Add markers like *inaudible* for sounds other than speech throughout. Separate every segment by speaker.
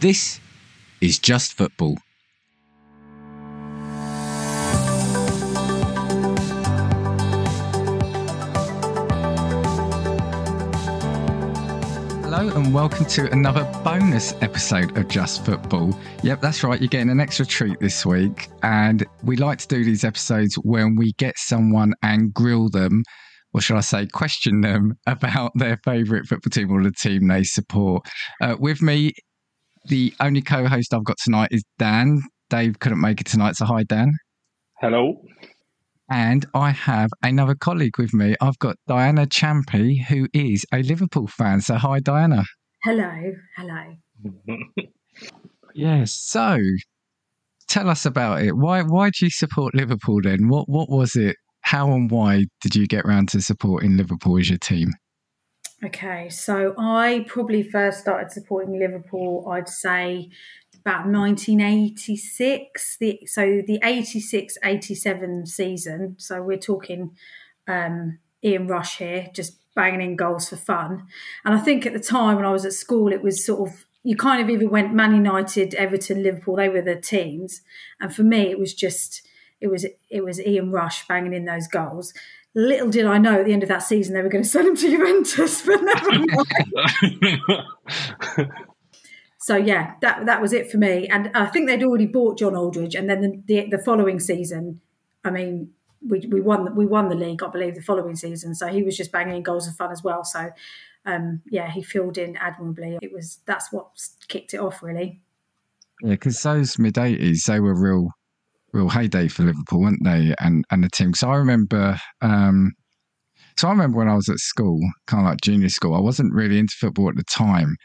Speaker 1: This is Just Football. Hello and welcome to another bonus episode of Just Football. Yep, that's right, you're getting an extra treat this week. And we like to do these episodes when we get someone and grill them, or should I say, question them *laughs* about their favourite football team or the team they support. Uh, with me the only co-host I've got tonight is Dan. Dave couldn't make it tonight, so hi, Dan.
Speaker 2: Hello.
Speaker 1: And I have another colleague with me. I've got Diana Champy, who is a Liverpool fan. So hi, Diana.
Speaker 3: Hello. Hello. *laughs*
Speaker 1: yes. So tell us about it. Why why do you support Liverpool then? What what was it? How and why did you get round to supporting Liverpool as your team?
Speaker 3: Okay, so I probably first started supporting Liverpool, I'd say about 1986. The, so the 86 87 season. So we're talking um, Ian Rush here, just banging in goals for fun. And I think at the time when I was at school, it was sort of you kind of either went Man United, Everton, Liverpool, they were the teams. And for me, it was just it was it was Ian Rush banging in those goals. Little did I know at the end of that season they were going *laughs* to sell him to Juventus, but never mind. *laughs* so yeah, that that was it for me. And I think they'd already bought John Aldridge, and then the, the, the following season, I mean, we, we won we won the league, I believe, the following season. So he was just banging in goals of fun as well. So um, yeah, he filled in admirably. It was that's what kicked it off, really.
Speaker 1: Yeah, because those mid eighties, they were real real heyday for Liverpool, weren't they? And and the team. So I remember. Um, so I remember when I was at school, kind of like junior school. I wasn't really into football at the time,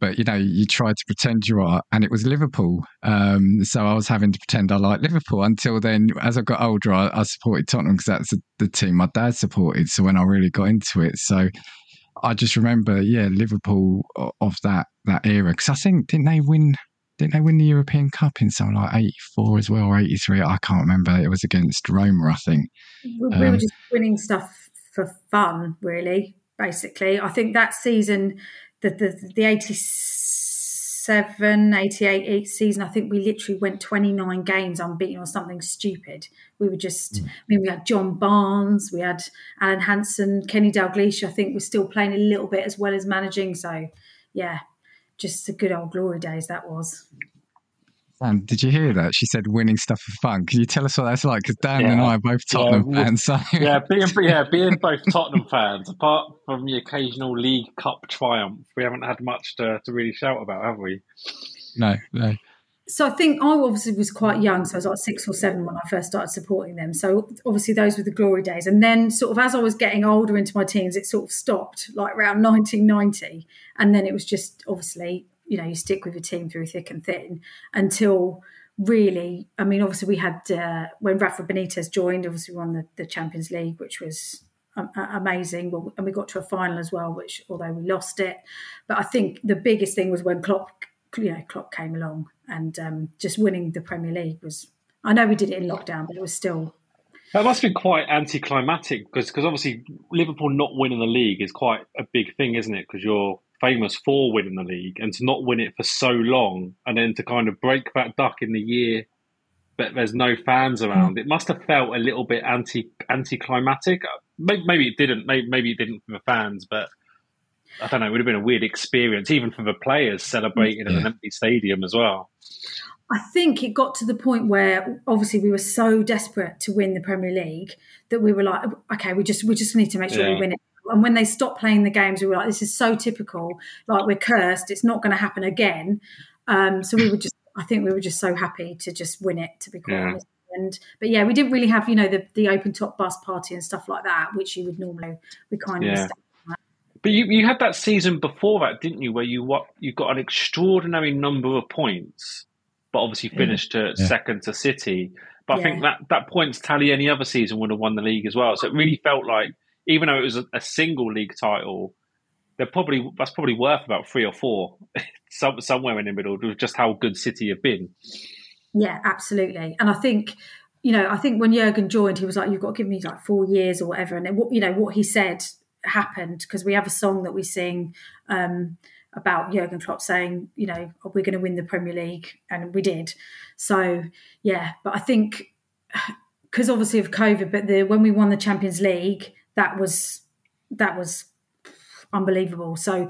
Speaker 1: but you know, you try to pretend you are, and it was Liverpool. Um, so I was having to pretend I liked Liverpool until then. As I got older, I, I supported Tottenham because that's the, the team my dad supported. So when I really got into it, so I just remember, yeah, Liverpool of that that era. Because I think didn't they win? Didn't they win the European Cup in something like 84 as well, or 83? I can't remember. It was against Roma, I think.
Speaker 3: We, um, were just winning stuff for fun, really, basically. I think that season, the, the, the 87, 88 season, I think we literally went 29 games unbeaten or something stupid. We were just, mm. I mean, we had John Barnes, we had Alan Hansen, Kenny Dalglish, I think was still playing a little bit as well as managing. So, yeah, just the good old glory days that was.
Speaker 1: Sam, did you hear that? She said winning stuff for fun. Can you tell us what that's like? Because Dan yeah. and I are both Tottenham yeah, fans. So. *laughs*
Speaker 2: Yeah, being *laughs* yeah, being both Tottenham fans, apart from the occasional League Cup triumph, we haven't had much to, to really shout about, have we?
Speaker 1: No, no
Speaker 3: so I think I obviously was quite young, so I was like six or seven when I first started supporting them. So obviously those were the glory days. And then sort of as I was getting older into my teens, it sort of stopped like around 1990. And then it was just obviously, you know, you stick with your team through thick and thin until really, I mean, obviously we had, uh, when Rafa Benitez joined, obviously we won the, the Champions League, which was um, amazing. And we got to a final as well, which although we lost it. But I think the biggest thing was when Klopp, you know, Klopp came along and um, just winning the Premier League was. I know we did it in lockdown, but it was still.
Speaker 2: That must be quite anticlimactic because because obviously Liverpool not winning the league is quite a big thing, isn't it? Because you're famous for winning the league, and to not win it for so long, and then to kind of break that duck in the year but there's no fans around. Mm. It must have felt a little bit anti anticlimactic. Maybe, maybe it didn't. Maybe, maybe it didn't for the fans, but I don't know. It would have been a weird experience, even for the players celebrating yeah. in an empty stadium as well.
Speaker 3: I think it got to the point where obviously we were so desperate to win the Premier League that we were like, okay, we just we just need to make sure yeah. we win it. And when they stopped playing the games, we were like, this is so typical. Like we're cursed. It's not going to happen again. Um, so we were just, I think we were just so happy to just win it. To be quite yeah. honest. And but yeah, we didn't really have you know the the open top bus party and stuff like that, which you would normally we kind of. Yeah.
Speaker 2: But you, you had that season before that, didn't you, where you what you got an extraordinary number of points but obviously finished to yeah. second to City. But I think that that points tally any other season would have won the league as well. So it really felt like, even though it was a, a single league title, they're probably that's probably worth about three or four, *laughs* some, somewhere in the middle, with just how good City have been.
Speaker 3: Yeah, absolutely. And I think you know, I think when Jurgen joined, he was like, "You've got to give me like four years or whatever." And then, what you know, what he said happened because we have a song that we sing. Um, about Jurgen Klopp saying, you know, we're going to win the Premier League, and we did. So yeah, but I think *sighs* because obviously of COVID, but the when we won the Champions League, that was that was unbelievable. So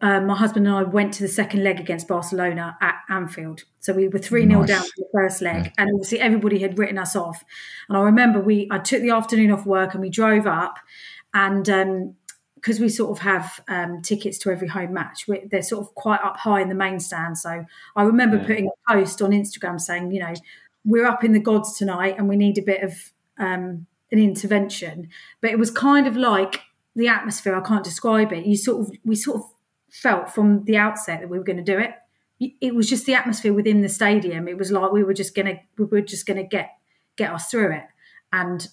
Speaker 3: uh, my husband and I went to the second leg against Barcelona at Anfield. So we were three 0 nice. down for the first leg, yeah. and obviously everybody had written us off. And I remember we I took the afternoon off work and we drove up, and because we sort of have um, tickets to every home match, they're sort of quite up high in the main stand. So I remember yeah. putting a post on Instagram saying, you know, we're up in the gods tonight and we need a bit of um, an intervention. But it was kind of like the atmosphere. I can't describe it. You sort of we sort of felt from the outset that we were going to do it. It was just the atmosphere within the stadium. It was like we were just gonna we were just gonna get get us through it, and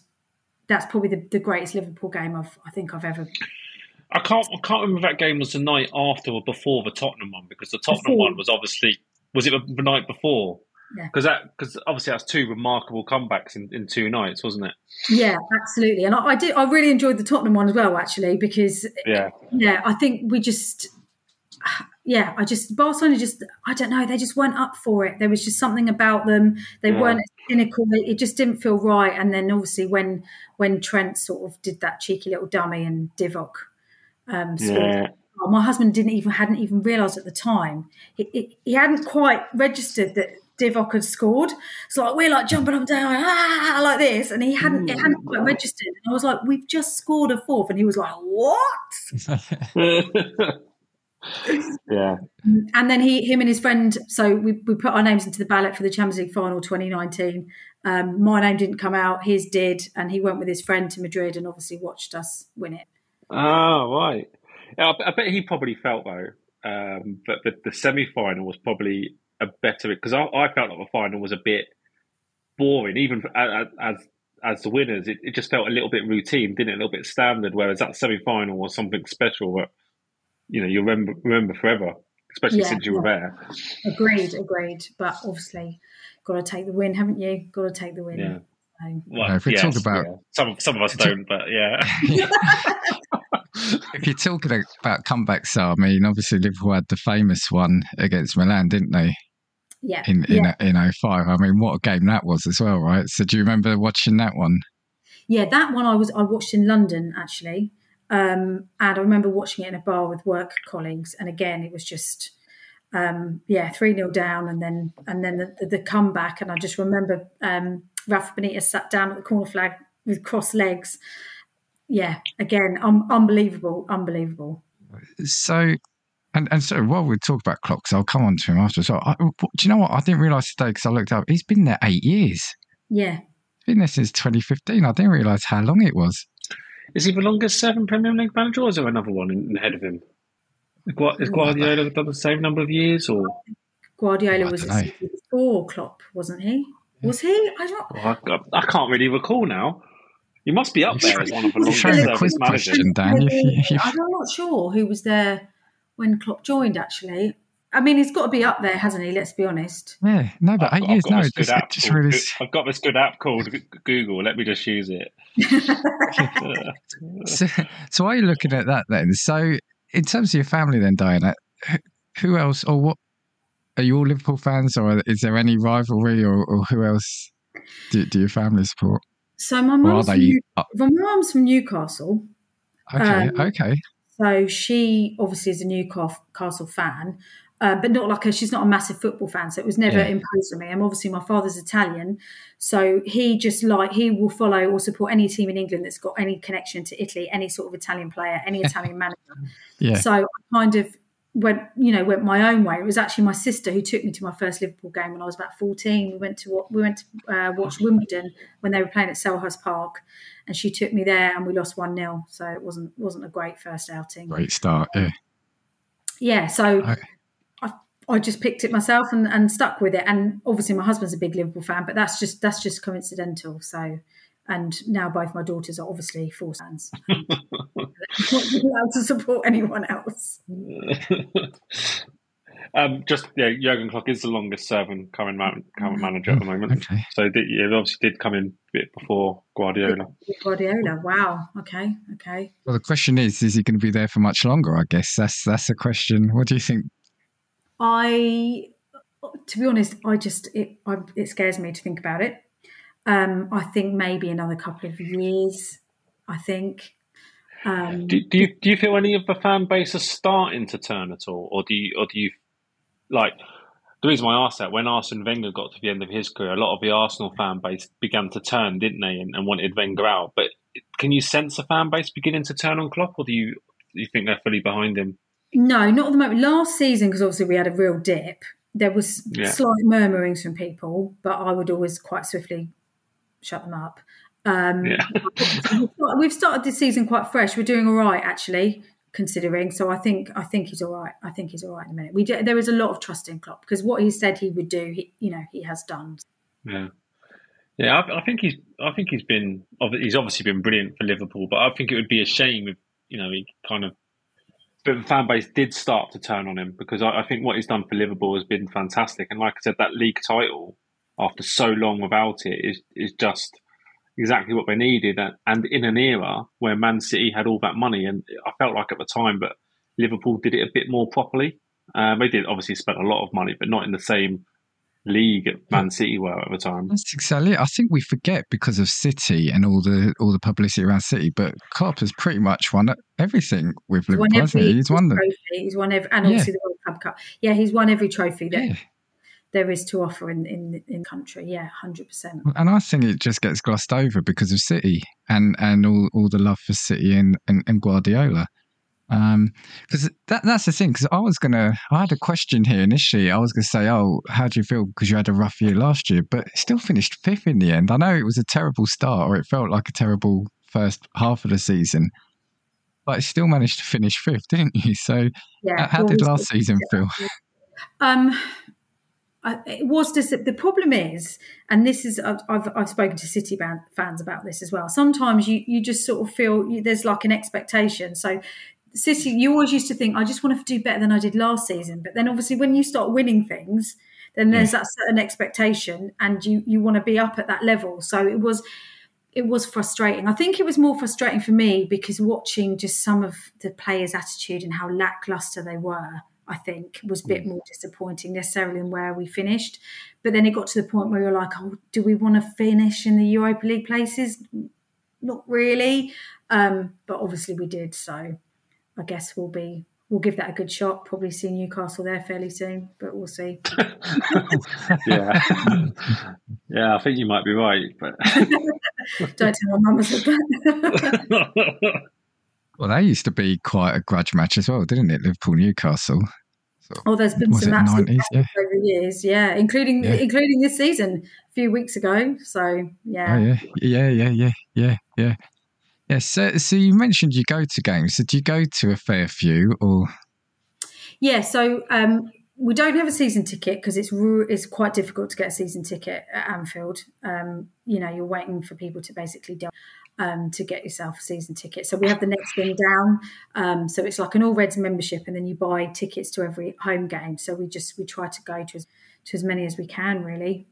Speaker 3: that's probably the, the greatest Liverpool game I've I think I've ever.
Speaker 2: I can't I can't remember if that game was the night after or before the Tottenham one because the Tottenham before. one was obviously was it the night before because yeah. that because obviously that's two remarkable comebacks in, in two nights, wasn't it?
Speaker 3: Yeah, absolutely. And I, I did. I really enjoyed the Tottenham one as well, actually, because
Speaker 2: yeah,
Speaker 3: yeah, I think we just. Yeah, I just Barcelona just I don't know they just weren't up for it. There was just something about them. They yeah. weren't cynical. It just didn't feel right. And then obviously when when Trent sort of did that cheeky little dummy and Divock um, yeah. My husband didn't even hadn't even realised at the time. He, he, he hadn't quite registered that Divock had scored. So like we're like jumping up and down like, ah, like this, and he hadn't it hadn't quite registered. And I was like, we've just scored a fourth, and he was like, what? *laughs* *laughs*
Speaker 2: yeah.
Speaker 3: And then he, him, and his friend. So we, we put our names into the ballot for the Champions League final 2019. Um, my name didn't come out, his did, and he went with his friend to Madrid and obviously watched us win it.
Speaker 2: Oh right. Yeah, I bet he probably felt though um, that the, the semi final was probably a better because I, I, felt like the final was a bit boring, even as as, as the winners. It, it, just felt a little bit routine, didn't it? A little bit standard. Whereas that semi final was something special that you know you remember remember forever, especially yeah, since you were there.
Speaker 3: Agreed, agreed. But obviously, got to take the win, haven't you? Got to take the win.
Speaker 2: Yeah. Well, if we yes, talk about yeah. some some of us *laughs* don't, but yeah. *laughs* *laughs*
Speaker 1: if you're talking about comebacks, I mean, obviously Liverpool had the famous one against Milan, didn't they?
Speaker 3: yeah.
Speaker 1: in
Speaker 3: in,
Speaker 1: in 05. I mean, what a game that was as well, right? So do you remember watching that one?
Speaker 3: Yeah, that one I was I watched in London actually, um, and I remember watching it in a bar with work colleagues. And again, it was just um, yeah, three 0 down, and then and then the, the, the comeback. And I just remember um, Rafa Benitez sat down at the corner flag with crossed legs. Yeah, again, um, unbelievable, unbelievable.
Speaker 1: So and and so while we talk about Klopp's, I'll come on to him after. So I, do you know what? I didn't realise today because I looked up. He's been there eight years.
Speaker 3: Yeah,
Speaker 1: he's been there since 2015. I didn't realise how long it was.
Speaker 2: Is he the longest serving Premier League manager, or is there another one in, ahead of him? Is Guardiola done the same number of years, or
Speaker 3: Guardiola oh, was before Klopp, wasn't he? Was he? I don't.
Speaker 2: Well, I, I, can't really recall now. You must be up there as one of the longest serving managers. Dan,
Speaker 3: I'm not sure who was there when Klopp joined, actually. I mean, he's got to be up there, hasn't he? Let's be honest.
Speaker 1: Yeah, no, but eight I've, years, no. Just,
Speaker 2: just really... I've got this good app called Google. Let me just use it. *laughs*
Speaker 1: so, so, are you looking at that then? So, in terms of your family, then, Diana, who else or what are you all Liverpool fans, or is there any rivalry, or, or who else do, do, your family support?
Speaker 3: So, my mum's, from, New, my mum's from Newcastle.
Speaker 1: Okay, um, okay.
Speaker 3: So she obviously is a Newcastle fan, uh, but not like a, she's not a massive football fan. So it was never yeah. imposed on me. And obviously my father's Italian, so he just like he will follow or support any team in England that's got any connection to Italy, any sort of Italian player, any Italian manager. Yeah. So I kind of went, you know, went my own way. It was actually my sister who took me to my first Liverpool game when I was about fourteen. We went to what we went to uh, watch Wimbledon when they were playing at Selhurst Park, and she took me there, and we lost one 0 So it wasn't wasn't a great first outing.
Speaker 1: Great start, yeah.
Speaker 3: Yeah, so okay. I I just picked it myself and, and stuck with it. And obviously, my husband's a big Liverpool fan, but that's just that's just coincidental. So and now both my daughters are obviously Force fans. *laughs* not allowed to support anyone else. *laughs*
Speaker 2: Um, just yeah, Jurgen Klopp is the longest serving current man, current manager at the moment. Okay. So did, yeah, obviously did come in a bit before Guardiola.
Speaker 3: Guardiola, wow. Okay, okay.
Speaker 1: Well, the question is, is he going to be there for much longer? I guess that's that's a question. What do you think?
Speaker 3: I, to be honest, I just it I, it scares me to think about it. Um, I think maybe another couple of years. I think.
Speaker 2: Um, do, do you do you feel any of the fan base is starting to turn at all, or do you or do you like the reason why I asked that when Arsene Wenger got to the end of his career, a lot of the Arsenal fan base began to turn, didn't they, and, and wanted Wenger out. But can you sense the fan base beginning to turn on Klopp, or do you do you think they're fully behind him?
Speaker 3: No, not at the moment. Last season, because obviously we had a real dip, there was yeah. slight murmurings from people, but I would always quite swiftly shut them up. Um, yeah. *laughs* we've started this season quite fresh. We're doing all right, actually considering. So I think I think he's all right. I think he's all right in a minute. We do, there is a lot of trust in Klopp because what he said he would do, he, you know, he has done.
Speaker 2: Yeah, yeah. I, I, think he's I think he's been he's obviously been brilliant for Liverpool, but I think it would be a shame if you know he kind of. But the fan base did start to turn on him because I, I think what he's done for Liverpool has been fantastic, and like I said, that league title after so long without it is is just exactly what they needed, and in an era where Man City had all that money, and I felt like at the time, but Liverpool did it a bit more properly. Uh, they did obviously spend a lot of money, but not in the same league Man City were at the time.
Speaker 1: That's exactly it. I think we forget because of City and all the all the publicity around City, but Klopp has pretty much won everything with he's Liverpool, hasn't he? He's won the
Speaker 3: trophy. He's won every, and obviously the World Cup Cup. Yeah, he's won every trophy that yeah there is to offer in in in country. Yeah, hundred percent.
Speaker 1: And I think it just gets glossed over because of City and and all, all the love for City and and, and Guardiola. Because um, that that's the thing. Because I was gonna, I had a question here initially. I was gonna say, oh, how do you feel? Because you had a rough year last year, but still finished fifth in the end. I know it was a terrible start, or it felt like a terrible first half of the season, but it still managed to finish fifth, didn't you? So, yeah, how, how did last season feel?
Speaker 3: Um, it was just the problem is, and this is I've I've spoken to City fans about this as well. Sometimes you you just sort of feel you, there's like an expectation. So City, you always used to think I just want to do better than I did last season, but then obviously when you start winning things, then there's yeah. that certain expectation, and you you want to be up at that level. So it was it was frustrating. I think it was more frustrating for me because watching just some of the players' attitude and how lackluster they were I think was a bit mm. more disappointing necessarily in where we finished. But then it got to the point where you're like, oh, do we want to finish in the Europa League places? Not really. Um, but obviously we did. So I guess we'll be we'll give that a good shot. Probably see Newcastle there fairly soon, but we'll see. *laughs*
Speaker 2: yeah, *laughs* yeah, I think you might be right, but *laughs*
Speaker 3: don't tell my mum I said that.
Speaker 1: Well, that used to be quite a grudge match as well, didn't it? Liverpool Newcastle.
Speaker 3: So, oh, there's been some absolute 90s, yeah. over the years, yeah, including yeah. including this season a few weeks ago. So yeah,
Speaker 1: oh, yeah, yeah, yeah, yeah, yeah, yeah. Yeah, so, so you mentioned you go to games. So do you go to a fair few or?
Speaker 3: Yeah, so um, we don't have a season ticket because it's it's quite difficult to get a season ticket at Anfield. Um, you know, you're waiting for people to basically um, to get yourself a season ticket. So we have the next thing down. Um, so it's like an all Reds membership, and then you buy tickets to every home game. So we just we try to go to as to as many as we can, really.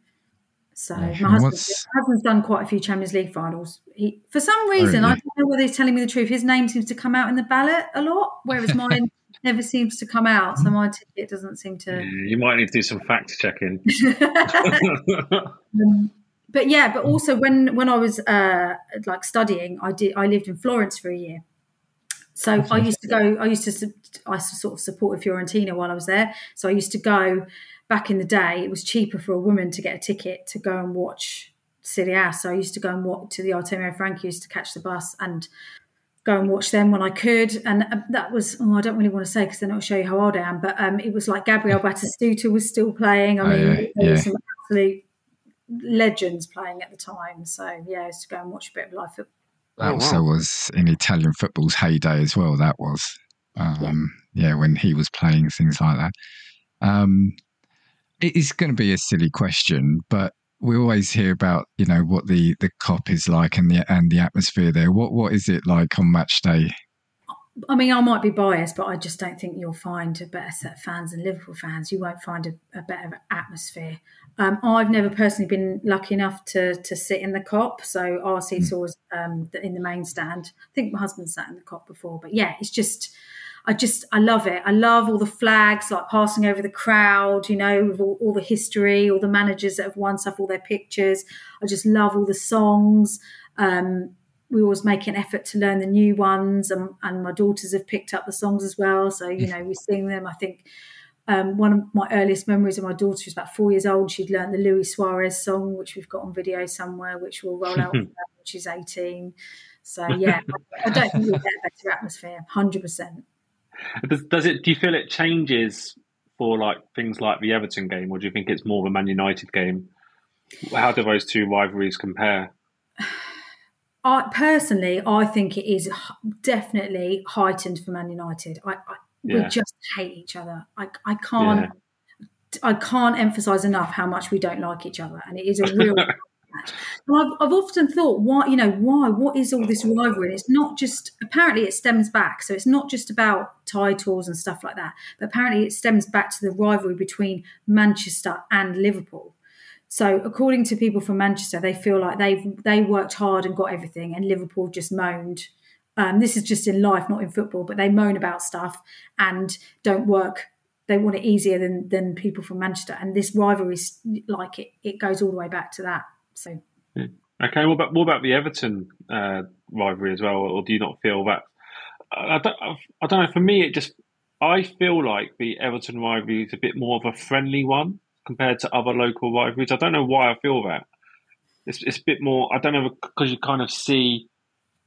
Speaker 3: So my, husband, my husband's done quite a few Champions League finals. He, for some reason, I don't know whether he's telling me the truth. His name seems to come out in the ballot a lot, whereas *laughs* mine never seems to come out. So my ticket doesn't seem to.
Speaker 2: Yeah, you might need to do some fact checking. *laughs* *laughs*
Speaker 3: um, but yeah, but also when when I was uh, like studying, I did I lived in Florence for a year. So I used to go. I used to I sort of supported Fiorentina while I was there. So I used to go. Back in the day, it was cheaper for a woman to get a ticket to go and watch Serie A. So I used to go and walk to the Artemio Franchi, used to catch the bus and go and watch them when I could. And uh, that was, oh, I don't really want to say because then it'll show you how old I am, but um, it was like Gabriel *laughs* Batistuta was still playing. I oh, mean, yeah, yeah. some absolute legends playing at the time. So yeah, I used to go and watch a bit of live football.
Speaker 1: That also was in Italian football's heyday as well. That was, um, yeah. yeah. when he was playing things like that. Um, it is going to be a silly question, but we always hear about you know what the the Kop is like and the and the atmosphere there. What what is it like on match day?
Speaker 3: I mean, I might be biased, but I just don't think you'll find a better set of fans than Liverpool fans. You won't find a, a better atmosphere. Um, I've never personally been lucky enough to to sit in the Kop, so our seats always um, in the main stand. I think my husband sat in the Kop before, but yeah, it's just. I just I love it. I love all the flags like passing over the crowd, you know, with all, all, the history, all the managers that have won stuff, all their pictures. I just love all the songs. Um, we always make an effort to learn the new ones, and, and, my daughters have picked up the songs as well. So you know, we sing them. I think um, one of my earliest memories of my daughter was about four years old. She'd learned the Luis Suarez song, which we've got on video somewhere, which will roll out *laughs* when she's eighteen. So yeah, I, don't think we'll get a better atmosphere. Hundred percent.
Speaker 2: Does, does it? Do you feel it changes for like things like the Everton game, or do you think it's more of a Man United game? How do those two rivalries compare? *sighs* *laughs*
Speaker 3: I personally, I think it is definitely heightened for Man United. I, I yeah. we just hate each other. I, I can't. Yeah. I can't emphasize enough how much we don't like each other, and it is a real. *laughs* match. and I've, I've often thought, why, you know, why? What is all this rivalry? it's not just. Apparently, it stems back. So it's not just about titles and stuff like that. But apparently, it stems back to the rivalry between Manchester and Liverpool. So, according to people from Manchester, they feel like they've they worked hard and got everything, and Liverpool just moaned. Um, this is just in life, not in football, but they moan about stuff and don't work. They want it easier than than people from Manchester, and this rivalry, like it, it goes all the way back to that. So,
Speaker 2: okay. What about what about the Everton uh, rivalry as well, or do you not feel that? I don't, I don't know. For me, it just I feel like the Everton rivalry is a bit more of a friendly one compared to other local rivalries. I don't know why I feel that. It's, it's a bit more. I don't know because you kind of see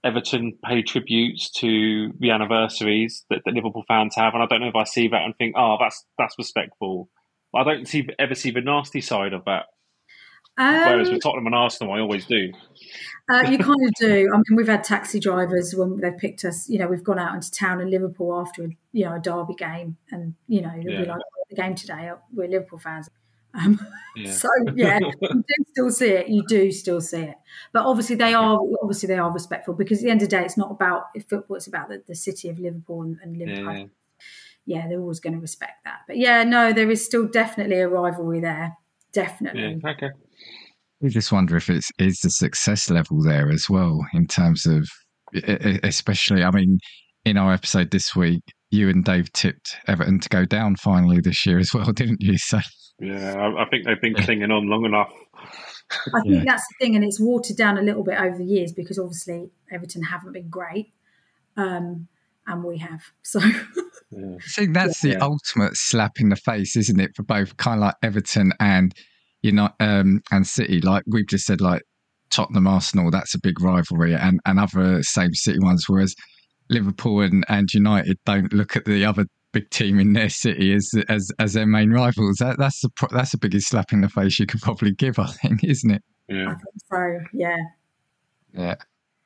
Speaker 2: Everton pay tributes to the anniversaries that, that, Liverpool fans have, and I don't know if I see that and think, oh, that's that's respectful. I don't see ever see the nasty side of that. Um, Whereas with Tottenham and Arsenal, I always do.
Speaker 3: Uh, you kind of do. I mean, we've had taxi drivers when they've picked us. You know, we've gone out into town in Liverpool after you know a derby game, and you know they'll yeah. be like, "The game today, we're Liverpool fans." Um, *laughs* yeah. So yeah, *laughs* you do still see it. You do still see it, but obviously they are obviously they are respectful because at the end of the day, it's not about football. It's about the, the city of Liverpool and, and Liverpool. Yeah. yeah, they're always going to respect that. But yeah, no, there is still definitely a rivalry there. Definitely.
Speaker 2: Yeah, okay.
Speaker 1: We just wonder if it's is the success level there as well in terms of, especially. I mean, in our episode this week, you and Dave tipped Everton to go down finally this year as well, *laughs* didn't you? So
Speaker 2: yeah, I, I think they've been clinging on long enough.
Speaker 3: I think yeah. that's the thing, and it's watered down a little bit over the years because obviously Everton haven't been great, um, and we have. *laughs* So,
Speaker 1: yeah. I think that's yeah. the ultimate slap in the face, isn't it, for both kind of like Everton and you know um, and City? Like we've just said, like Tottenham, Arsenal, that's a big rivalry, and and other same City ones. Whereas Liverpool and, and United don't look at the other big team in their city as as as their main rivals. That, that's the that's the biggest slap in the face you could probably give, I think, isn't it?
Speaker 2: Yeah.
Speaker 3: I think so. Yeah.
Speaker 1: Yeah,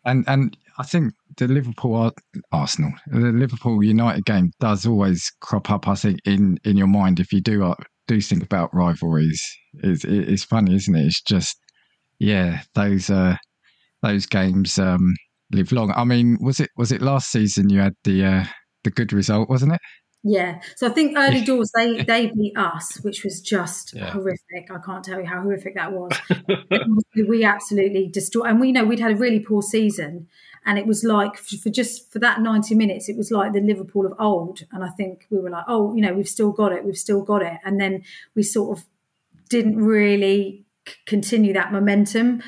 Speaker 1: and and I think the Liverpool Arsenal, the Liverpool United game does always crop up. I think in in your mind if you do uh, do think about rivalries, it's it's funny, isn't it? It's just yeah, those uh those games um live long. I mean, was it was it last season you had the uh the good result, wasn't it?
Speaker 3: Yeah. So I think early doors they *laughs* they beat us, which was just yeah. horrific. I can't tell you how horrific that *laughs* was. we absolutely destroyed, and we know we'd had a really poor season, and it was like for just for that ninety minutes, it was like the Liverpool of old. And I think we were like, oh, you know, we've still got it, we've still got it, and then we sort of didn't really continue that momentum,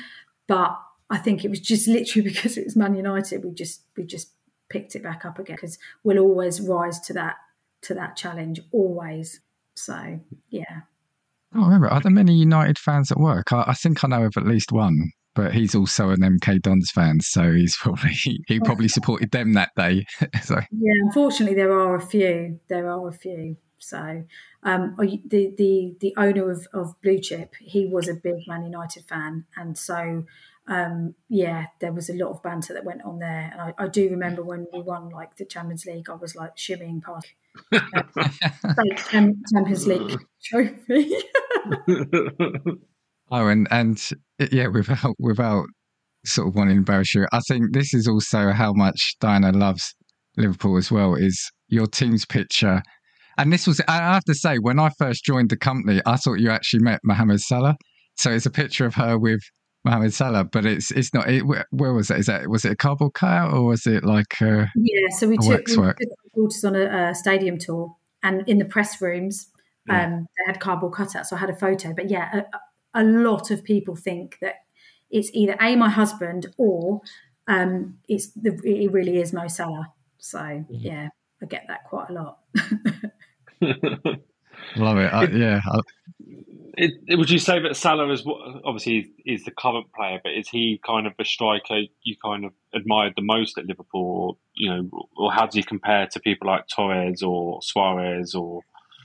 Speaker 3: but. I think it was just literally *laughs* because it was Man United. We just we just picked it back up again because we'll always rise to that to that challenge always. So yeah.
Speaker 1: Oh, remember, are there many United fans at work? I, I, think I know of at least one, but he's also an MK Dons fan, so he's *laughs* probably he probably supported them that day. *laughs* so
Speaker 3: yeah, unfortunately, there are a few. There are a few. So um, the the the owner of, of Blue Chip, he was a big Man United fan, and so um, yeah, there was a lot of banter that went on there. And I, I, do remember when we won like the Champions League, I was like shimmying past *laughs* Champions League *laughs* trophy. *laughs*
Speaker 1: oh, and and yeah, without without sort of wanting to embarrass you, I think this is also how much Diana loves Liverpool as well is your team's picture. And this was, I have to say, when I first joined the company, I thought you actually met Mohamed Salah. So it's a picture of her with Mohamed Salah, but it's it's not. It, where was it? Is that was it a cardboard cutout or was it like a,
Speaker 3: yeah? So we took, we took daughters on a, a, stadium tour, and in the press rooms, yeah. um, they had cardboard cutouts. So I had a photo. But yeah, a, a, lot of people think that it's either a my husband or um, it's the, it really is Mo Salah. So mm-hmm. yeah, I get that quite a lot. *laughs*
Speaker 1: Love it. Uh, yeah.
Speaker 2: It, it, would you say that Salah is obviously is the current player, but is he kind of the striker you kind of admired the most at Liverpool? Or, you know, or how does he compare to people like Torres or Suarez? Or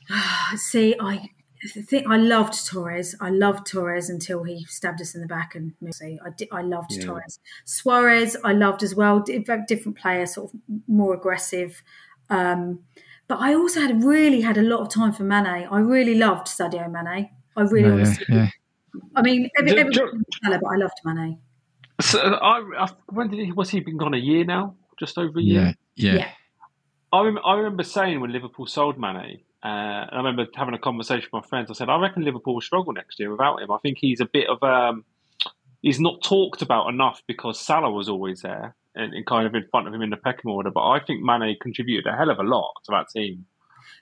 Speaker 2: *sighs*
Speaker 3: see, I think I loved Torres. I loved Torres until he stabbed us in the back and see, I, I loved yeah. Torres. Suarez, I loved as well. Different player, sort of more aggressive. Um, but I also had really had a lot of time for Mane. I really loved Sadio Mane. I really, yeah, yeah. I mean, every, every but I loved Mane.
Speaker 2: So I, I, when did he? Was he been gone a year now? Just over a year.
Speaker 1: Yeah, yeah.
Speaker 2: I, rem- I remember saying when Liverpool sold Mane, uh, and I remember having a conversation with my friends. I said, I reckon Liverpool will struggle next year without him. I think he's a bit of um, he's not talked about enough because Salah was always there and, and, kind of in front of him in the pecking order. But I think Mane contributed a hell of a lot to that team.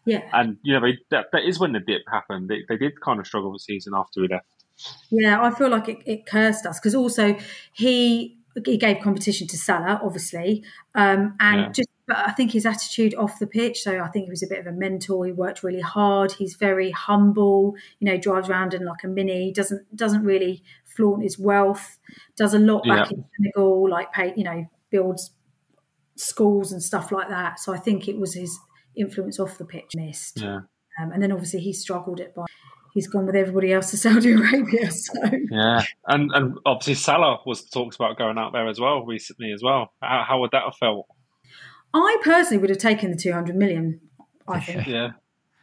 Speaker 3: Yeah.
Speaker 2: And, you know, they, that, that is when the dip happened. They, they did kind of struggle the season after he left.
Speaker 3: Yeah, I feel like it, it cursed us because also he he gave competition to Salah, obviously, um, and yeah. just but I think his attitude off the pitch. So I think he was a bit of a mentor. He worked really hard. He's very humble. You know, drives around in like a mini. Doesn't doesn't really flaunt his wealth. Does a lot back yeah. in Senegal, like pay. You know, builds schools and stuff like that. So I think it was his influence off the pitch missed.
Speaker 2: Yeah.
Speaker 3: Um, and then obviously he struggled it by he's gone with everybody else to *laughs* Saudi Arabia. So
Speaker 2: yeah, and and obviously Salah was talked about going out there as well recently as well. How, how would that have felt?
Speaker 3: I personally would have taken the two hundred million. I *laughs* think.
Speaker 2: yeah.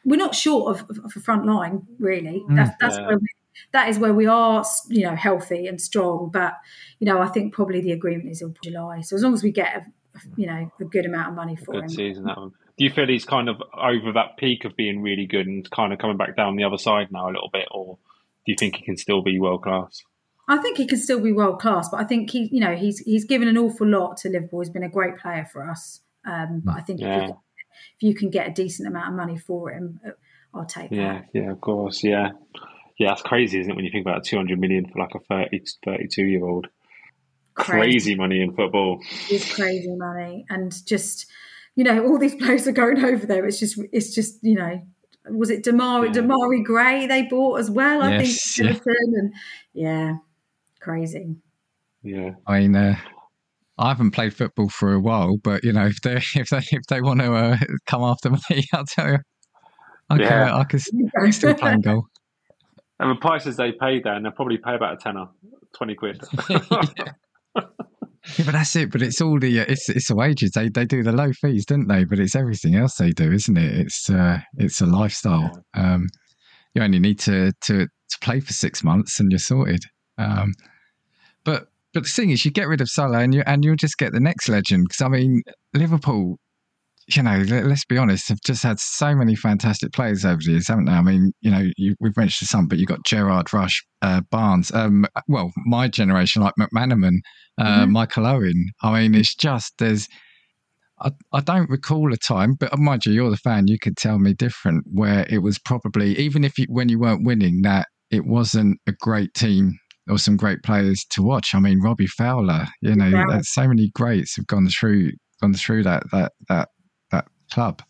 Speaker 3: We're not short of, of a front line, really. Mm. That's, that's yeah. where we, that is where we are, you know, healthy and strong. But you know, I think probably the agreement is in July. So as long as we get, a, you know, a good amount of money for
Speaker 2: good
Speaker 3: him,
Speaker 2: season that one do you feel he's kind of over that peak of being really good and kind of coming back down the other side now a little bit, or do you think he can still be world class?
Speaker 3: I think he can still be world class, but I think he, you know, he's he's given an awful lot to Liverpool. He's been a great player for us, um, but I think yeah. if, you can, if, you can, get a decent amount of money for him, I'll take
Speaker 2: yeah,
Speaker 3: that.
Speaker 2: Yeah, of course, yeah, yeah. That's crazy, isn't it? When you think about two hundred million for like a 30, 32 year old, crazy. crazy money in football.
Speaker 3: It's crazy money, and just you know, all these *laughs* players are going over there. It's just, it's just, you know, was it Demarai, yeah. Demarai Gray they bought as well? I yes, think, yeah. and yeah, crazy.
Speaker 2: Yeah, I
Speaker 1: mean, uh, I haven't played football for a while, but you know, if they *laughs* if they if they want to uh, come after me, *laughs* I'll tell you, I yeah. I can still play goal.
Speaker 2: And the prices they pay there, and they'll probably pay about a tenner, twenty quid.
Speaker 1: Yeah, but that's it. But it's all the uh, it's it's the wages. They they do the low fees, don't they? But it's everything else they do, isn't it? It's uh, it's a lifestyle. Um, you only need to to to play for six months and you're sorted. Um, but but the thing is, you get rid of Salah and you and you'll just get the next legend. Because I mean, Liverpool you know, let, us be honest, have just had so many fantastic players over the years, haven't they? I mean, you know, you, we've mentioned some, but you've got Gerrard, Rush, uh, Barnes, um, well, my generation, like McManaman, uh, mm-hmm. Michael Owen. I mean, it's just, there's, I, I don't recall a time, but mind you, you're the fan, you could tell me different, where it was probably, even if you, when you weren't winning, that it wasn't a great team or some great players to watch. I mean, Robbie Fowler, you know, yeah. so many greats have gone through gone through that that that club.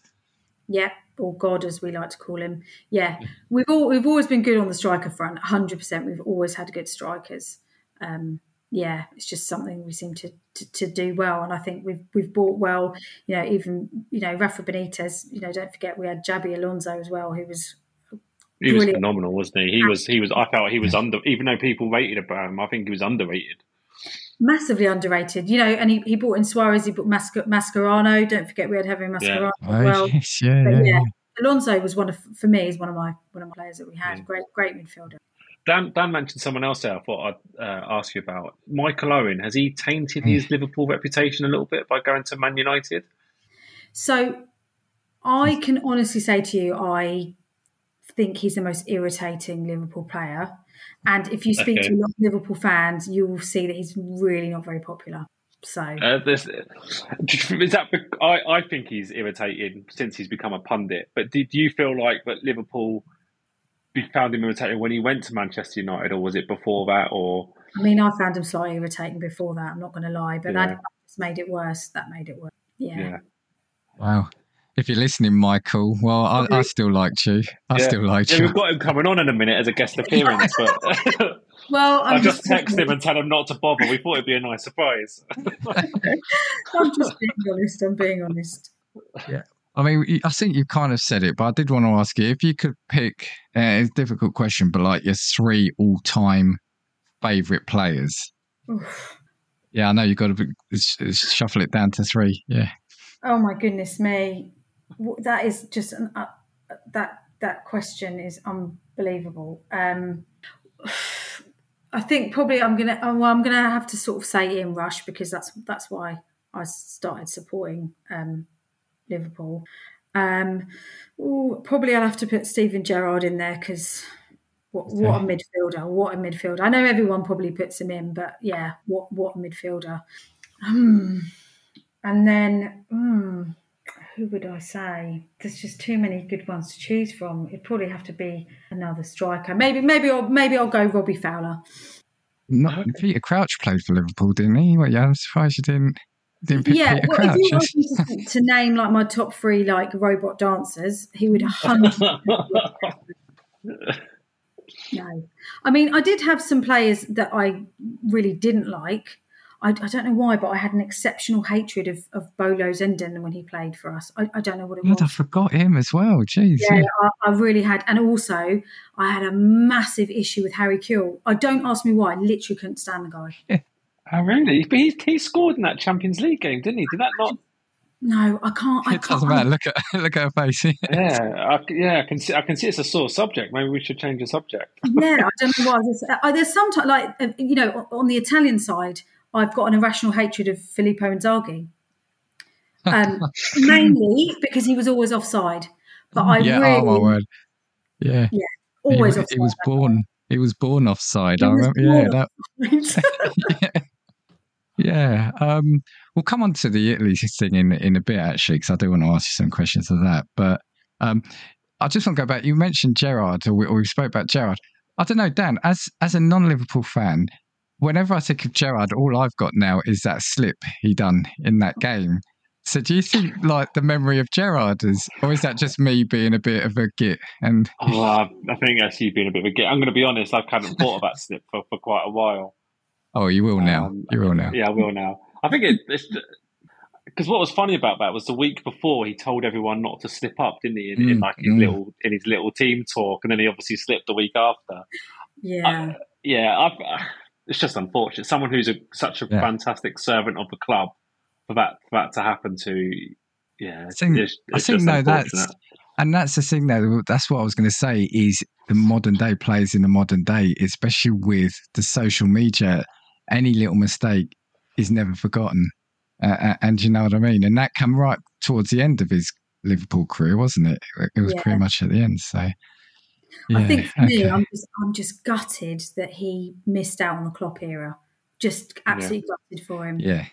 Speaker 3: Yeah, or God as we like to call him. Yeah, we've all we've always been good on the striker front. Hundred percent, we've always had good strikers. Um, yeah, it's just something we seem to, to, to do well, and I think we've we've bought well. You know, even you know Rafa Benitez. You know, don't forget we had Xabi Alonso as well, who was
Speaker 2: he was phenomenal, wasn't he? He was he was. I felt he was under. Even though people rated about him, I think he was underrated
Speaker 3: massively underrated. You know, and he, he brought in Suarez, he brought Mascherano. Don't forget we had Javi Mascherano yeah. as well.
Speaker 1: Yes, yeah, yeah, yeah,
Speaker 3: Alonso was one of for me is one of my one of my players that we had. Great great midfielder.
Speaker 2: Dan, Dan mentioned someone else there. I thought I'd uh, ask you about Michael Owen. Has he tainted his Liverpool reputation a little bit by going to Man United?
Speaker 3: So I can honestly say to you, I think he's the most irritating Liverpool player. And if you speak okay. to a lot of Liverpool fans, you will see that he's really not very popular. So uh,
Speaker 2: this, *laughs* is that? I, I think he's irritating since he's become a pundit. But did you feel like that Liverpool found him irritating when he went to Manchester United, or was it before that? Or
Speaker 3: I mean, I found him slightly irritating before that. I'm not going to lie, but yeah. that just made it worse. That made it worse. Yeah. yeah.
Speaker 1: Wow. If you're listening, Michael, well, I, I still liked you. I yeah. still liked
Speaker 2: yeah,
Speaker 1: you.
Speaker 2: We've got him coming on in a minute as a guest appearance, but *laughs*
Speaker 3: well, *laughs*
Speaker 2: i just, just text him and tell him not to bother. We thought it'd be a nice surprise. *laughs*
Speaker 3: I'm just being honest. I'm being honest.
Speaker 1: Yeah. I mean, I think you kind of said it, but I did want to ask you if you could pick. Uh, it's a difficult question, but like your three all-time favorite players. Oof. Yeah, I know you've got to shuffle it down to three. Yeah.
Speaker 3: Oh my goodness me that is just an uh, that that question is unbelievable. Um, *sighs* I think probably I'm gonna oh, well, I'm gonna have to sort of say Ian Rush because that's that's why I started supporting um, Liverpool. Um, ooh, probably I'll have to put Steven Gerrard in there because what, what a midfielder! What a midfielder! I know everyone probably puts him in, but yeah, what what a midfielder! Um, and then. Um, who would I say? There's just too many good ones to choose from. It'd probably have to be another striker. Maybe, maybe, I'll, maybe I'll go Robbie Fowler.
Speaker 1: Not Peter Crouch played for Liverpool, didn't he? Well, yeah, I'm surprised you didn't. didn't pick yeah, Peter well, Crouch. if you
Speaker 3: asked me to, to, name like my top three like robot dancers, he would hundred. *laughs* no, I mean I did have some players that I really didn't like. I, I, don't know why, but I had an exceptional hatred of, of Bolo Zenden when he played for us. I, I don't know what it God, was.
Speaker 1: I forgot him as well. Jeez.
Speaker 3: Yeah, yeah. I, I, really had. And also, I had a massive issue with Harry Kewell. I don't ask me why. I literally couldn't stand the guy.
Speaker 2: Yeah. Oh, really? But he, he scored in that Champions League game, didn't he? Did that not?
Speaker 3: No, I can't. I
Speaker 1: it doesn't matter. Look at *laughs* look at her face.
Speaker 2: yeah, I, yeah, I can see. I can see it's a sore subject. Maybe we should change the subject.
Speaker 3: yeah, I don't know why. There's, uh, there's sometimes like uh, you know on the Italian side, I've got an irrational hatred of Filippo Inzaghi. *laughs* Um, mainly because he was always offside. But I
Speaker 1: yeah,
Speaker 3: really,
Speaker 1: oh my word. Yeah.
Speaker 3: Yeah. Always
Speaker 1: he,
Speaker 3: offside.
Speaker 1: He was born he was born offside. He I remember yeah, that, yeah. *laughs* *laughs* Yeah. Um, we'll come on to the Italy thing in, in a bit, actually, because I do want to ask you some questions of that. But um, I just want to go back. You mentioned Gerrard, or we, or we spoke about Gerrard. I don't know, Dan, as as a non Liverpool fan, whenever I think of Gerrard, all I've got now is that slip he done in that game. So do you think *laughs* like the memory of Gerrard is, or is that just me being a bit of a git? And *laughs*
Speaker 2: oh, I think that's you being a bit of a git. I'm going to be honest, I haven't thought of that *laughs* slip for, for quite a while.
Speaker 1: Oh, you will now. Um, you will now.
Speaker 2: Yeah, I will now. I think it, it's because what was funny about that was the week before he told everyone not to slip up, didn't he? In, mm, in like his mm. little in his little team talk, and then he obviously slipped the week after.
Speaker 3: Yeah, I,
Speaker 2: yeah. I've, it's just unfortunate. Someone who's a, such a yeah. fantastic servant of the club for that for that to happen to, yeah. I think, it's, it's I think no,
Speaker 1: that's and that's the thing though. That's what I was going to say is the modern day players in the modern day, especially with the social media. Any little mistake is never forgotten, uh, and you know what I mean. And that came right towards the end of his Liverpool career, wasn't it? It was yeah. pretty much at the end. So
Speaker 3: yeah, I think for okay. me, I'm just I'm just gutted that he missed out on the Klopp era. Just absolutely yeah. gutted for him.
Speaker 1: Yeah.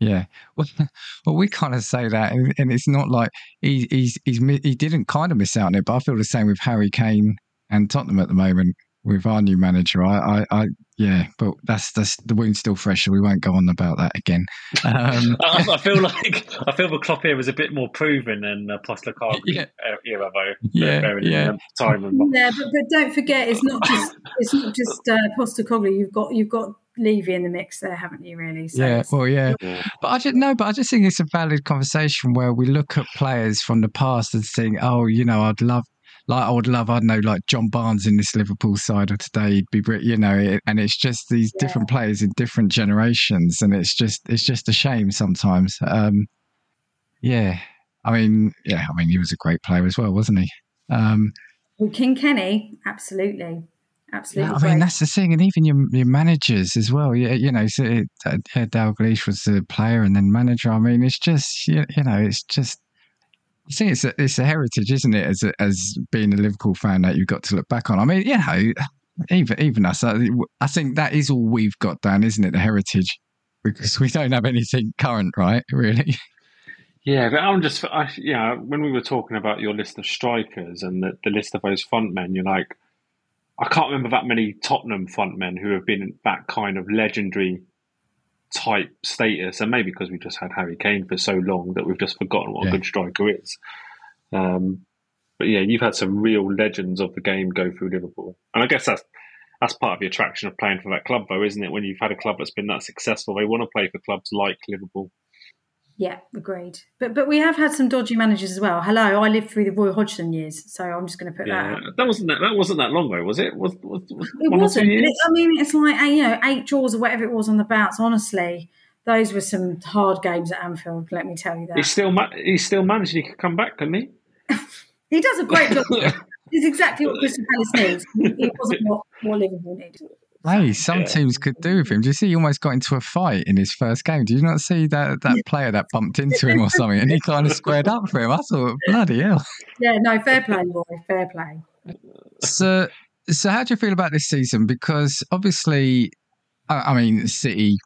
Speaker 1: Yeah, well, *laughs* well, we kind of say that, and, and it's not like he, he's he's he didn't kind of miss out on it, but I feel the same with Harry Kane and Tottenham at the moment with our new manager. I, I, I yeah, but that's that's the wound's still fresh, so we won't go on about that again. Um, *laughs*
Speaker 2: I, I, feel like I feel the Klopp here was a bit more proven than uh, Postecoglou yeah. era, though.
Speaker 1: Yeah, yeah.
Speaker 2: Time and
Speaker 3: yeah, but, but don't forget, it's not just it's not just uh, Postecoglou. You've got you've got Levy in the mix there, haven't you? Really?
Speaker 1: So yeah. Well, yeah. But I just no, but I just think it's a valid conversation where we look at players from the past and think, oh, you know, I'd love like I would love, I don't know, like John Barnes in this Liverpool side of today, he'd be, you know, and it's just these yeah. different players in different generations, and it's just, it's just a shame sometimes. Um, yeah, I mean, yeah, I mean, he was a great player as well, wasn't he? Um,
Speaker 3: well, King Kenny, absolutely, Absolutely.
Speaker 1: Yeah, I mean, that's the thing, and even your your managers as well. You, you know, so it, uh, Dalglish was the player and then manager. I mean, it's just you, you know, it's just. Think it's a, it's a heritage, isn't it? As a, as being a Liverpool fan, that you've got to look back on. I mean, you know, even even us, I, I think that is all we've got down, isn't it? The heritage, because we don't have anything current, right? Really. *laughs*
Speaker 2: Yeah, but I'm just, I, yeah. When we were talking about your list of strikers and the, the list of those front men, you're like, I can't remember that many Tottenham front men who have been that kind of legendary type status, and maybe because we've just had Harry Kane for so long that we've just forgotten what yeah. a good striker is. Um, but yeah, you've had some real legends of the game go through Liverpool, and I guess that's that's part of the attraction of playing for that club, though, isn't it? When you've had a club that's been that successful, they want to play for clubs like Liverpool.
Speaker 3: Yeah, agreed. But but we have had some dodgy managers as well. Hello, I lived through the Roy Hodgson years, so I'm just going to put yeah,
Speaker 2: that. That wasn't that, that wasn't that long ago, was it? Was, was, was
Speaker 3: it wasn't. It, I mean, it's like you know eight draws or whatever it was on the bounce. Honestly, those were some hard games at Anfield. Let me tell you that.
Speaker 2: He's still ma- he's still managed. He could come back, couldn't he? *laughs*
Speaker 3: he does a great job. *laughs* It's exactly what Crystal Palace needs. It wasn't what, what Liverpool needed.
Speaker 1: Hey, some yeah. teams could do with him. Do you see he almost got into a fight in his first game? Do you not see that that player that bumped into him or something and he kind of squared up for him? I thought, bloody hell.
Speaker 3: Yeah, no, fair play, boy, fair play.
Speaker 1: So, so how do you feel about this season? Because obviously, I, I mean, City,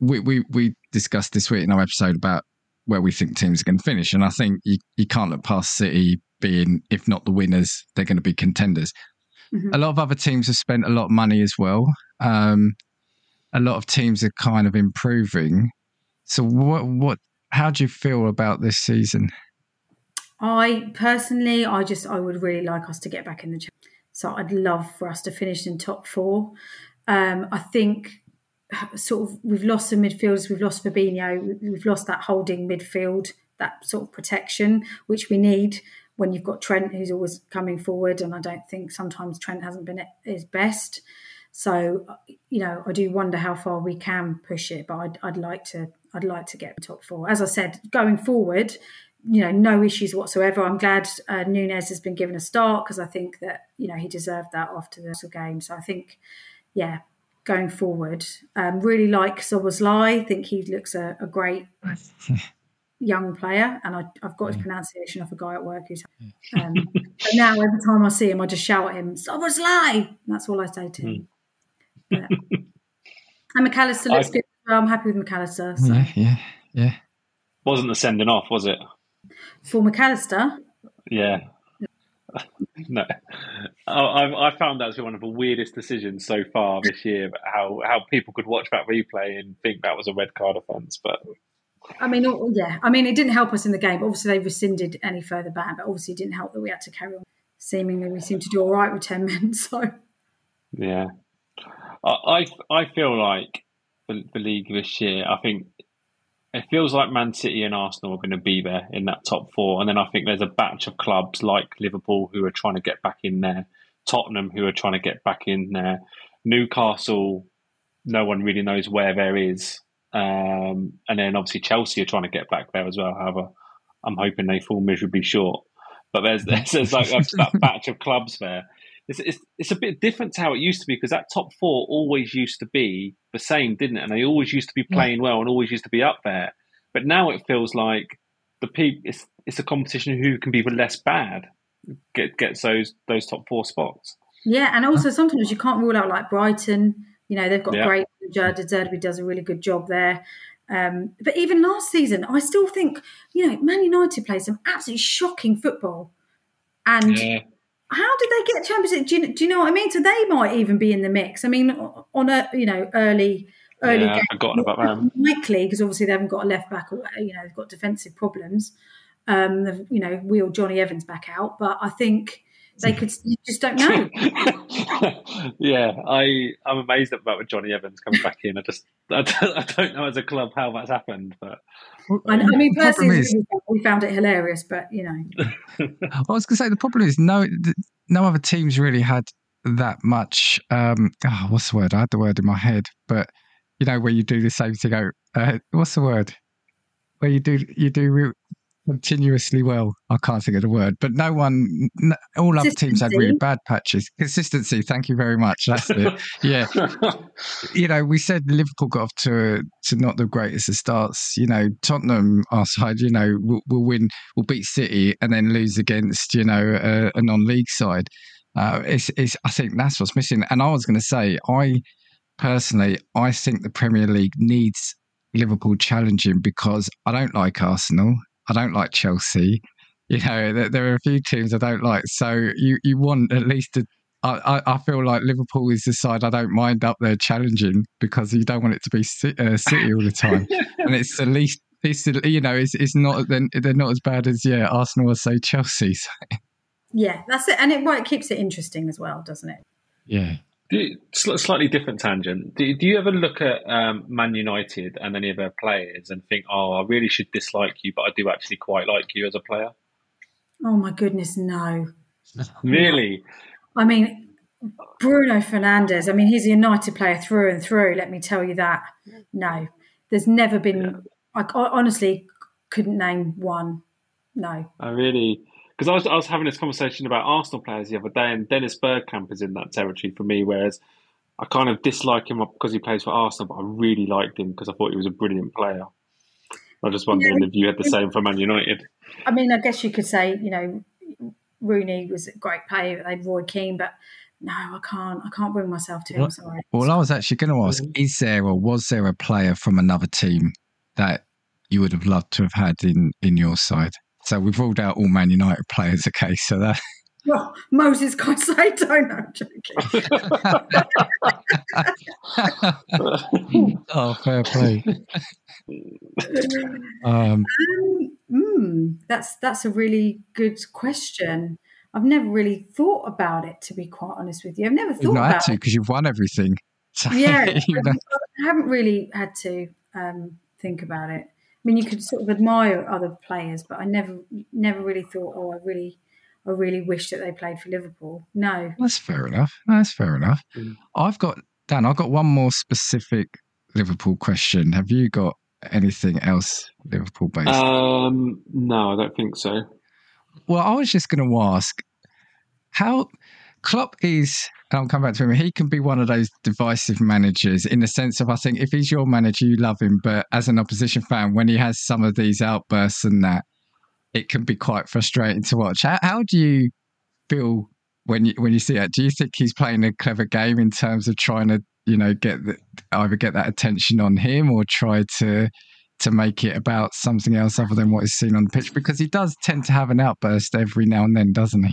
Speaker 1: we, we, we discussed this week in our episode about where we think teams are going to finish. And I think you, you can't look past City being, if not the winners, they're going to be contenders. Mm-hmm. A lot of other teams have spent a lot of money as well. Um, a lot of teams are kind of improving. So, what, what, how do you feel about this season?
Speaker 3: I personally, I just, I would really like us to get back in the. So, I'd love for us to finish in top four. Um, I think sort of we've lost some midfielders. We've lost Fabinho. We've lost that holding midfield, that sort of protection which we need when you've got Trent who's always coming forward, and I don't think sometimes Trent hasn't been at his best. So you know, I do wonder how far we can push it, but I'd, I'd like to I'd like to get top four. As I said, going forward, you know, no issues whatsoever. I'm glad uh, Nunez has been given a start because I think that you know he deserved that after the game. So I think, yeah, going forward, um, really like Szoboszlai. I think he looks a, a great *laughs* young player, and I, have got his mm. pronunciation of a guy at work who's. Um, *laughs* but now every time I see him, I just shout at him, "Szoboszlai!" That's all I say to him. Mm. *laughs* and Mac Allister looks I, good. Well, I'm happy with Mac Allister.
Speaker 1: So. Yeah, yeah, yeah.
Speaker 2: Wasn't the sending off, was it?
Speaker 3: For Mac Allister.
Speaker 2: Yeah. *laughs* no, I, I found that to be one of the weirdest decisions so far this year. How how people could watch that replay and think that was a red card offence, but
Speaker 3: I mean, yeah. I mean, it didn't help us in the game. Obviously, they rescinded any further ban, but obviously, it didn't help that we had to carry on. Seemingly, we seemed to do all right with ten *laughs* men. So,
Speaker 2: yeah, I I feel like the, the league this year. I think it feels like Man City and Arsenal are going to be there in that top four, and then I think there's a batch of clubs like Liverpool who are trying to get back in there, Tottenham who are trying to get back in there, Newcastle. No one really knows where there is. Um, and then obviously Chelsea are trying to get back there as well. However, I'm hoping they fall miserably short. But there's *laughs* there's, there's like a, that batch of clubs there. It's, it's, it's a bit different to how it used to be because that top four always used to be the same, didn't it? And they always used to be playing yeah. well and always used to be up there. But now it feels like the peak. It's it's a competition who can be the less bad get gets those those top four spots.
Speaker 3: Yeah, and also sometimes you can't rule out like Brighton you know, they've got yeah. great manager. De does a really good job there. Um, but even last season, I still think, you know, Man United played some absolutely shocking football. And yeah. how did they get Champions? Do you, do you, know what I mean? So they might even be in the mix. I mean, on a, you know, early early
Speaker 2: yeah, game. forgotten about them.
Speaker 3: Likely, because obviously they haven't got a left back or, you know, they've got defensive problems. Um, you know, wheeled Jonny Evans back out. But I think they could you just don't know. *laughs*
Speaker 2: yeah, I I'm amazed about with Jonny Evans coming back in. I just I don't, *laughs* I don't know as a club how that's happened, but
Speaker 3: I, I mean personally is, we found it hilarious, but you know. *laughs*
Speaker 1: I was going to say the problem is no no other teams really had that much. Um, oh, what's the word? I had the word in my head, but you know where you do the same thing. Out, uh, what's the word? Where you do you do continuously well. I can't think of the word, but no one, n- all other teams had really bad patches. Consistency. Thank you very much. That's it. Yeah. *laughs* you know, we said Liverpool got off to to not the greatest of starts. You know, Tottenham, our side, you know, will, will win, will beat City, and then lose against you know a, a non-league side. Uh, it's, it's, I think that's what's missing. And I was going to say, I personally, I think the Premier League needs Liverpool challenging because I don't like Arsenal. I don't like Chelsea. You know, there, there are a few teams I don't like. So you, you want at least a I, I feel like Liverpool is the side I don't mind up there challenging because you don't want it to be uh, City all the time, *laughs* and it's the least. It's you know, it's it's not they're, they're not as bad as yeah Arsenal or say Chelsea. So. *laughs*
Speaker 3: Yeah, that's it, and it well, it keeps it interesting as well, doesn't it?
Speaker 1: Yeah.
Speaker 2: You, slightly different tangent. Do, do you ever look at um, Man United and any of their players and think, "Oh, I really should dislike you, but I do actually quite like you as a player"?
Speaker 3: Oh my goodness, no. *laughs*
Speaker 2: really?
Speaker 3: I mean, Bruno Fernandes. I mean, he's a United player through and through. Let me tell you that. No, there's never been. Yeah. I, I honestly couldn't name one. No.
Speaker 2: I really because I was, I was having this conversation about Arsenal players the other day, and Dennis Bergkamp is in that territory for me. Whereas I kind of dislike him because he plays for Arsenal, but I really liked him because I thought he was a brilliant player. I was just wondering yeah, if you had the same for Man United.
Speaker 3: I mean, I guess you could say, you know, Rooney was a great player. They had Roy Keane, but no, I can't. I can't bring myself to him. Sorry.
Speaker 1: Well, I was actually going to ask: mm. Is there or was there a player from another team that you would have loved to have had in in your side? So we've ruled out all Man United players. Okay, so that.
Speaker 3: Well, *laughs* Moses Caicedo, *laughs* no, I'm joking. *laughs*
Speaker 1: oh, fair play. um, um,
Speaker 3: mm, that's that's a really good question. I've never really thought about it, to be quite honest with you. I've never thought
Speaker 1: you've not
Speaker 3: about
Speaker 1: had to because you've won everything.
Speaker 3: So, yeah, you know. I haven't really had to um, think about it. I mean, you could sort of admire other players, but I never, never really thought, oh, I really, I really wish that they played for Liverpool. No,
Speaker 1: that's fair enough. That's fair enough. Mm. I've got Dan. I've got one more specific Liverpool question. Have you got anything else Liverpool based?
Speaker 2: Um, no, I don't think so.
Speaker 1: Well, I was just going to ask how Klopp is and I'll come back to him. He can be one of those divisive managers in the sense of I think if he's your manager, you love him, but as an opposition fan, when he has some of these outbursts and that, it can be quite frustrating to watch. How, how do you feel when you when you see that? Do you think he's playing a clever game in terms of trying to you know get the, either get that attention on him or try to to make it about something else other than what is seen on the pitch? Because he does tend to have an outburst every now and then, doesn't he?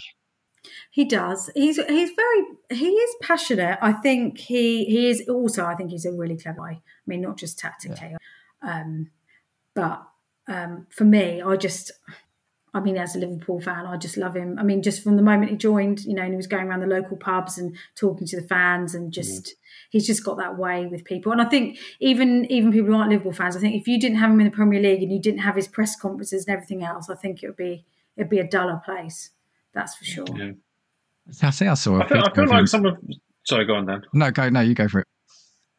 Speaker 3: He does. He's he's very he is passionate. I think he he is also. I think he's a really clever guy. I mean, not just tactically, yeah. um, but um, for me, I just. I mean, as a Liverpool fan, I just love him. I mean, just from the moment he joined, you know, and he was going around the local pubs and talking to the fans, and just mm. he's just got that way with people. And I think even even people who aren't Liverpool fans, I think if you didn't have him in the Premier League and you didn't have his press conferences and everything else, I think it would be it'd be a duller place. That's for sure. Yeah.
Speaker 1: I say I saw.
Speaker 2: I feel, I feel like some of. Sorry, go on, then.
Speaker 1: No, go. No, you go for it.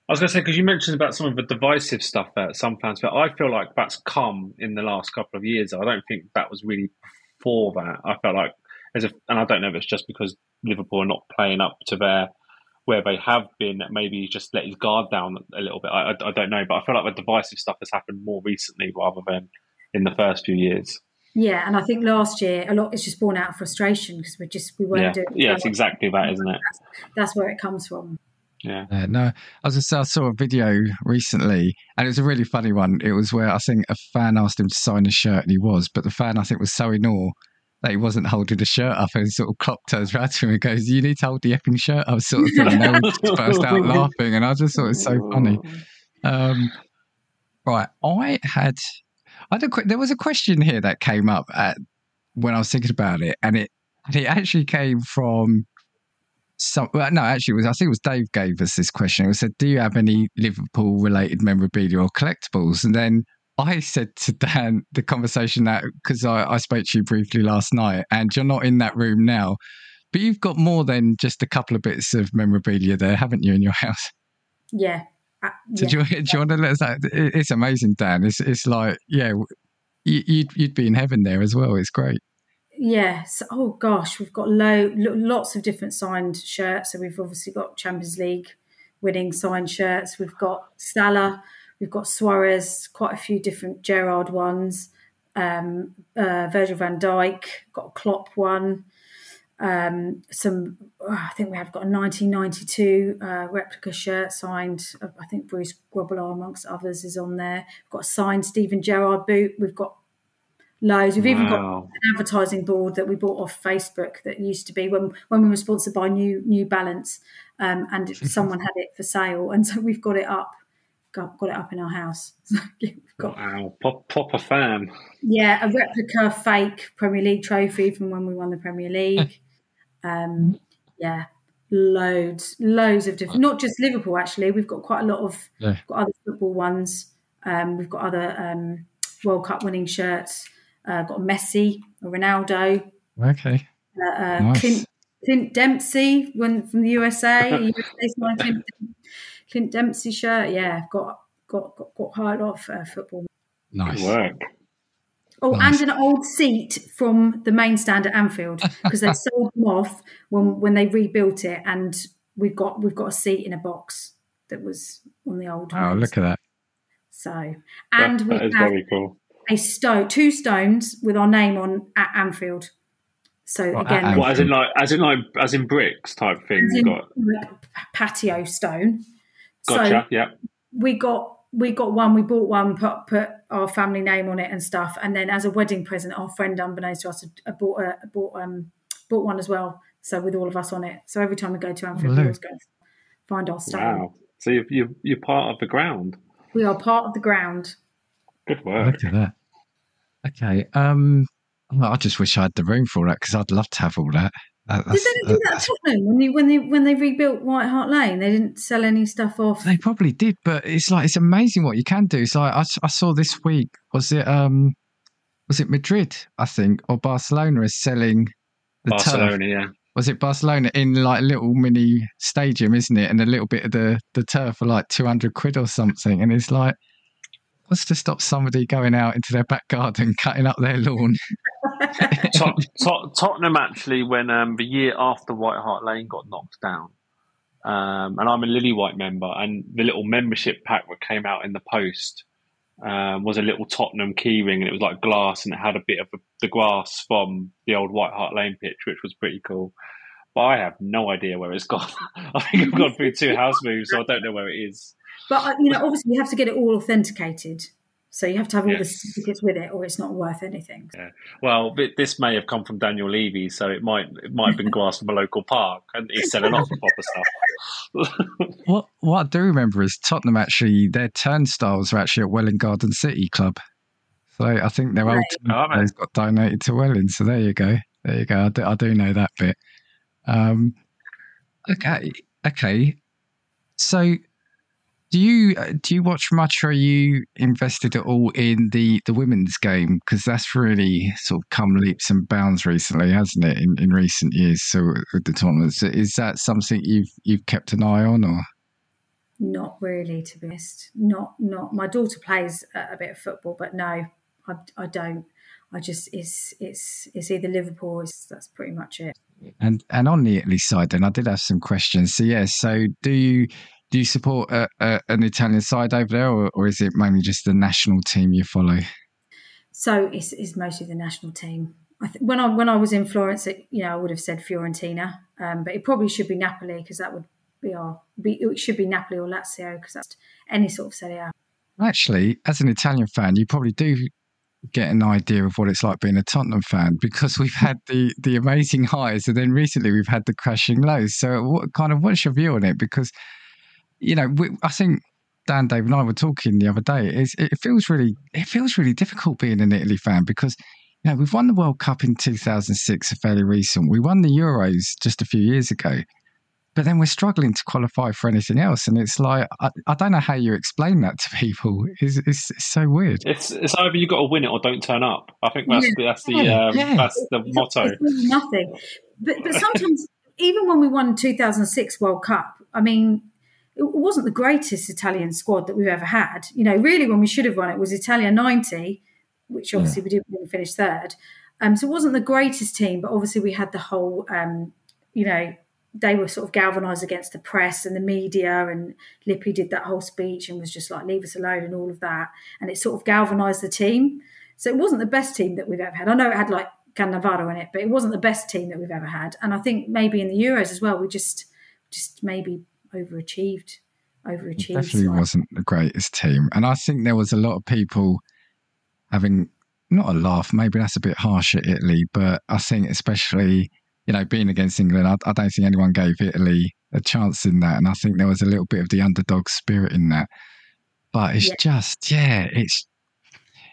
Speaker 2: I was going to say because you mentioned about some of the divisive stuff that some fans but I feel like that's come in the last couple of years. I don't think that was really before that. I felt like as if, and I don't know if it's just because Liverpool are not playing up to their where they have been. Maybe he's just let his guard down a little bit. I, I, I don't know, but I feel like the divisive stuff has happened more recently rather than in the first few years.
Speaker 3: Yeah, and I think last year a lot is just born out of frustration because we're just we weren't
Speaker 2: yeah.
Speaker 3: doing.
Speaker 2: Yeah, it's exactly that, isn't it?
Speaker 3: That's, that's where it comes from.
Speaker 2: Yeah. Uh,
Speaker 1: no, I was just, I saw a video recently, and it was a really funny one. It was where I think a fan asked him to sign a shirt, and he was, but the fan I think was so in awe that he wasn't holding the shirt up, and sort of Klopp turns around to him and goes, "You need to hold the effing shirt up," sort of thing. And they all just *laughs* burst out laughing, and I just thought it was so funny. Um, right, I had I had a, there was a question here that came up at, when I was thinking about it, and it it actually came from some. Well, no, actually, was I think it was Dave gave us this question. It said, "Do you have any Liverpool related memorabilia or collectibles?" And then I said to Dan the conversation that because I, I spoke to you briefly last night, and you're not in that room now, but you've got more than just a couple of bits of memorabilia there, haven't you, in your *laughs* house?
Speaker 3: Yeah,
Speaker 1: so yeah. do, you, do you want to let us know? It's amazing, Dan. It's it's like yeah, you, you'd you'd be in heaven there as well. It's great.
Speaker 3: Yes. Oh gosh, we've got low, lots of different signed shirts. So we've obviously got Champions League winning signed shirts. We've got Salah. We've got Suarez. Quite a few different Gerrard ones. Um, uh, Virgil Van Dijk. Got a Klopp one. Um, some, oh, I think we have got a 1992 uh, replica shirt signed. I think Bruce Grobbelaar, amongst others, is on there. We've got a signed Steven Gerrard boot. We've got loads. We've wow. even got an advertising board that we bought off Facebook that used to be when when we were sponsored by New New Balance, um, and *laughs* someone had it for sale, and so we've got it up. Got, got it up in our house. *laughs*
Speaker 2: got, wow, Pop, proper fan.
Speaker 3: Yeah, a replica fake Premier League trophy from when we won the Premier League. Um, yeah, loads, loads of different. Not just Liverpool, actually. We've got quite a lot of yeah. got other football ones. Um, we've got other um, World Cup winning shirts. Uh, got Messi, Ronaldo.
Speaker 1: Okay.
Speaker 3: Uh, uh, nice. Clint, Clint, Dempsey when from the USA. USA *laughs* Clint, Clint, Dempsey shirt. Yeah, got got got, got quite a lot of uh, football.
Speaker 1: Nice
Speaker 2: work.
Speaker 3: Oh, nice. and an old seat from the main stand at Anfield *laughs* because they sold them off when when they rebuilt it, and we've got we've got a seat in a box that was on the old.
Speaker 1: Oh, look at that!
Speaker 3: So, and
Speaker 2: that, that is very cool
Speaker 3: a stone, two stones with our name on at Anfield. So well, again,
Speaker 2: what, as in like as in like as in bricks type thing.
Speaker 3: In, got patio stone.
Speaker 2: Gotcha. So yeah.
Speaker 3: We got we got one. We bought one. Put put our family name on it and stuff. And then as a wedding present, our friend unbeknownst to us, bought a, bought um bought one as well. So with all of us on it. So every time we go to Anfield, we always go find our stone. Wow.
Speaker 2: So you're, you're, you're part of the ground.
Speaker 3: We are part of the ground.
Speaker 2: Good work.
Speaker 1: Look at that. Okay. Um, well, I just wish I had the room for that because I'd love to have all that.
Speaker 3: Did they do that Tottenham when they when they when they rebuilt White Hart Lane? They didn't sell any stuff off.
Speaker 1: They probably did, but it's like it's amazing what you can do. So like I, I saw this week. Was it um was it Madrid? I think or Barcelona is selling
Speaker 2: the Barcelona. Turf. Yeah.
Speaker 1: Was it Barcelona in like a little mini stadium, isn't it? And a little bit of the the turf for like two hundred quid or something. And it's like what's to stop somebody going out into their back garden, *laughs* cutting up their lawn? *laughs*
Speaker 2: Tot- Tot- Tottenham actually, when um, the year after White Hart Lane got knocked down, um, and I'm a Lillywhite member, and the little membership pack that came out in the post um, was a little Tottenham keyring, and it was like glass, and it had a bit of the grass from the old White Hart Lane pitch, which was pretty cool. But I have no idea where it's gone. *laughs* I think I've gone through two house moves, so I don't know where it is.
Speaker 3: But uh, you know, obviously, you have to get it all authenticated. So you have to have all yes. the certificates with it, or it's not worth anything.
Speaker 2: Yeah. Well, this may have come from Daniel Levy, so it might it might have been *laughs* glass from a local park, and he's selling off the proper
Speaker 1: stuff. *laughs* what what I do remember is Tottenham actually their turnstiles are actually at Welwyn Garden City Club. So I think their right. old turnstiles got donated to Welwyn. So there you go, there you go. I do, I do know that bit. Um, okay, okay. So do you uh, do you watch much? Or are you invested at all in the the women's game? Because that's really sort of come leaps and bounds recently, hasn't it? In, in recent years, so with the tournaments, is that something you've you've kept an eye on, or?
Speaker 3: Not really, to be honest. Not not. My daughter plays a, bit of football, but no, I, I don't. I just it's it's it's either Liverpool. It's, that's pretty much it.
Speaker 1: And and on the Italy side, then I did have some questions. So yeah, so do you do you support a, a, an Italian side over there, or, or, is it mainly just the national team you follow?
Speaker 3: So it's, it's mostly the national team. I th- when I when I was in Florence, it, you know, I would have said Fiorentina, um, but it probably should be Napoli because that would be our. Be, it should be Napoli or Lazio because that's any sort of Serie A.
Speaker 1: Actually, as an Italian fan, you probably do get an idea of what it's like being a Tottenham fan because we've had the the amazing highs and then recently we've had the crashing lows. So, what kind of what's your view on it? Because you know, we, I think Dan, Dave, and I were talking the other day. It's, it feels really, it feels really difficult being an Italy fan because you know we've won the World Cup in 2006, a fairly recent. We won the Euros just a few years ago, but then we're struggling to qualify for anything else. And it's like I, I don't know how you explain that to people. It's, it's, it's so weird.
Speaker 2: It's it's either you've got to win it or don't turn up. I think that's yeah. that's the. Um, yeah. that's the it's, motto. It's
Speaker 3: nothing, but but sometimes even when we won 2006 World Cup, I mean it wasn't the greatest Italian squad that we've ever had. You know, really, when we should have won it was Italia 90 which obviously yeah. we didn't finish third. Um, so it wasn't the greatest team, but obviously we had the whole, um, you know, they were sort of galvanised against the press and the media, and Lippi did that whole speech and was just like, leave us alone and all of that. And it sort of galvanised the team. So it wasn't the best team that we've ever had. I know it had like Cannavaro in it, but it wasn't the best team that we've ever had. And I think maybe in the Euros as well, we just just maybe overachieved. Overachieved. It
Speaker 1: definitely so wasn't the greatest team. And I think there was a lot of people having not a laugh, maybe that's a bit harsh at Italy, but I think especially, you know, being against England, I, I don't think anyone gave Italy a chance in that. And I think there was a little bit of the underdog spirit in that. But it's yeah. just, yeah, it's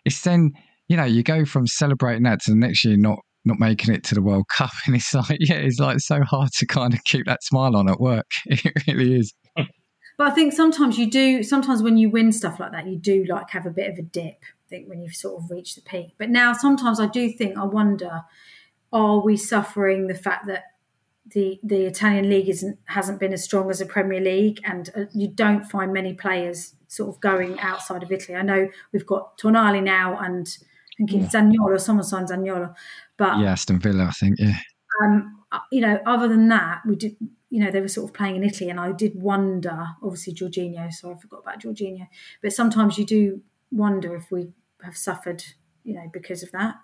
Speaker 1: it's then, you know, you go from celebrating that to the next year not not making it to the World Cup. *laughs* And it's like, yeah, it's like so hard to kind of keep that smile on at work. *laughs* It really is.
Speaker 3: But I think sometimes you do, sometimes when you win stuff like that, you do like have a bit of a dip I think when you've sort of reached the peak. But now sometimes I do think I wonder, are we suffering the fact that the the Italian league isn't hasn't been as strong as the Premier League, and uh, you don't find many players sort of going outside of Italy. I know we've got Tonali now, and I think it's yeah. Zaniolo. Someone signed Zaniolo, but
Speaker 1: yeah, Aston Villa, I think. Yeah.
Speaker 3: Um, uh, you know, other than that, we did. You know, they were sort of playing in Italy, and I did wonder. Obviously, Jorginho. So I forgot about Jorginho. But sometimes you do wonder if we have suffered, you know, because of that.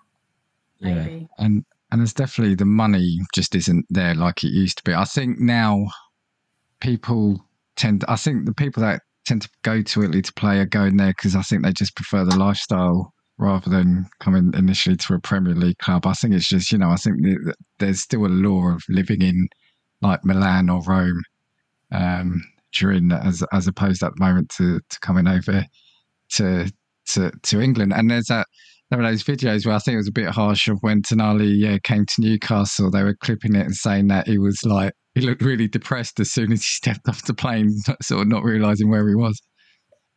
Speaker 3: Maybe.
Speaker 1: Yeah. And and there's definitely the money just isn't there like it used to be. I think now people tend. I think the people that tend to go to Italy to play are going there because I think they just prefer the lifestyle rather than coming initially to a Premier League club. I think it's just you know I think there's still a law of living in like Milan or Rome um, during as as opposed at the moment to to coming over to to, to England. And there's that there were those videos where I think it was a bit harsh of when Tonali yeah, came to Newcastle. They were clipping it and saying that he was like he looked really depressed as soon as he *laughs* stepped off the plane, sort of not realizing where he was.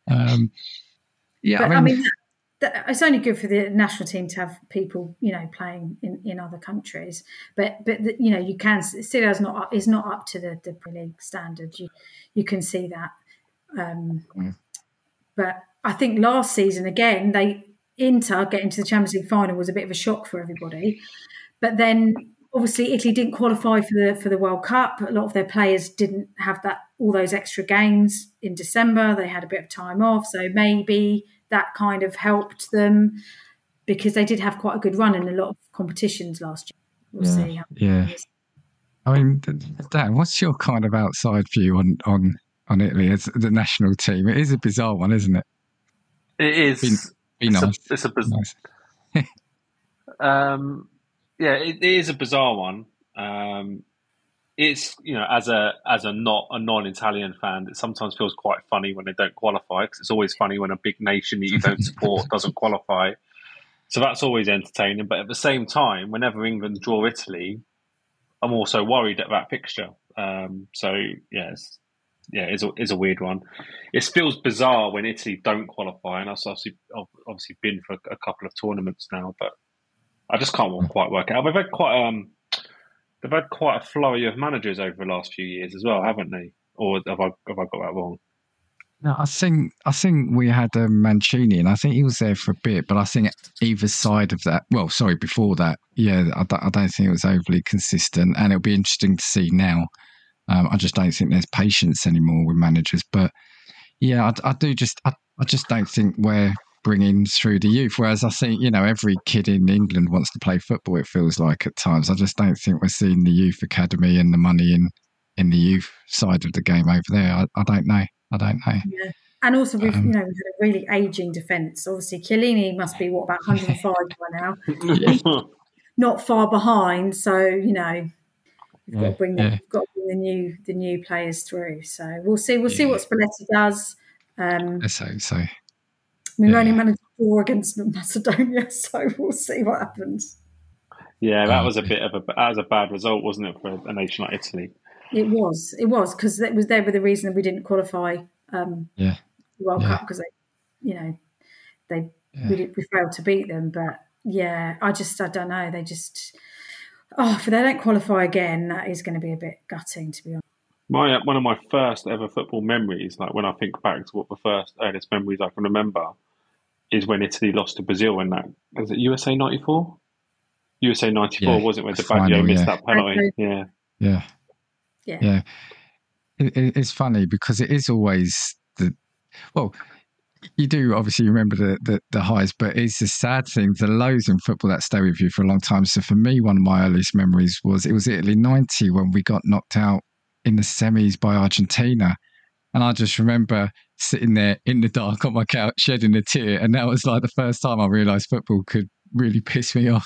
Speaker 1: Um, yeah,
Speaker 3: but, I mean, I mean it's only good for the national team to have people, you know, playing in, in other countries. But but the, you know, you can Serie is not is not up to the the Premier League standard. You you can see that. Um, mm. But I think last season again they Inter getting to the Champions League final was a bit of a shock for everybody. But then obviously Italy didn't qualify for the for the World Cup. A lot of their players didn't have that all those extra games in December. They had a bit of time off, so maybe that kind of helped them because they did have quite a good run in a lot of competitions last year.
Speaker 1: We'll yeah, yeah. I mean, Dan, what's your kind of outside view on on on Italy as the national team? It is a bizarre one, isn't it?
Speaker 2: It is. Be,
Speaker 1: be it's nice.
Speaker 2: A, it's a bizarre. Nice. *laughs* um, yeah, it, it is a bizarre one. Um, it's you know as a as a not a non-Italian fan, it sometimes feels quite funny when they don't qualify because it's always funny when a big nation that you don't *laughs* support doesn't qualify. So that's always entertaining. But at the same time, whenever England draw Italy, I'm also worried at that fixture. Um, so yes, yeah, it's a, is a weird one. It feels bizarre when Italy don't qualify, and I've obviously obviously been for a couple of tournaments now, but I just can't quite work it out. They've had quite um, they've had quite a flurry of managers over the last few years as well, haven't they? Or have I have I got that wrong?
Speaker 1: No, I think I think we had um, Mancini, and I think he was there for a bit. But I think either side of that, well, sorry, before that, yeah, I, I don't think it was overly consistent. And it'll be interesting to see now um, I just don't think there's patience anymore with managers. But yeah, I, I do just I, I just don't think we're bringing through the youth. Whereas I think you know every kid in England wants to play football. It feels like at times. I just don't think we're seeing the youth academy and the money in in the youth side of the game over there. I, I don't know. I don't know.
Speaker 3: Yeah. And also, we've um, you know we've had a really aging defence. Obviously, Chiellini must be what about *laughs* 105 by now, *laughs* not far behind. So you know, we've yeah, got to bring the, yeah. got to bring the new the new players through. So we'll see. We'll yeah. see what Spalletti does. Um,
Speaker 1: so so. I
Speaker 3: mean, we only managed to draw against Macedonia, *laughs* so we'll see what happens.
Speaker 2: Yeah, that was a bit of a that was a bad result, wasn't it, for a nation like Italy?
Speaker 3: It was. It was because it was there with the reason that we didn't qualify. Um,
Speaker 1: yeah.
Speaker 3: The World Cup because they, you know, they we, did, we failed to beat them. But yeah, I just I don't know. They just oh, if they don't qualify again, that is going to be a bit gutting, to be honest.
Speaker 2: My uh, one of my first ever football memories, like when I think back to what the first earliest memories I can remember, is when Italy lost to Brazil in that was it USA ninety four? USA ninety four
Speaker 1: Yeah,
Speaker 2: wasn't it when
Speaker 1: the
Speaker 2: Di Baggio missed
Speaker 1: yeah.
Speaker 2: that penalty? Yeah.
Speaker 1: Yeah.
Speaker 3: Yeah.
Speaker 1: Yeah. It, it, it's funny because it is always the, well, you do obviously remember the, the, the highs, but it's the sad thing, the lows in football that stay with you for a long time. So for me, one of my earliest memories was it was Italy 90 when we got knocked out in the semis by Argentina. And I just remember sitting there in the dark on my couch, shedding a tear. And that was like the first time I realised football could really piss me *laughs* off.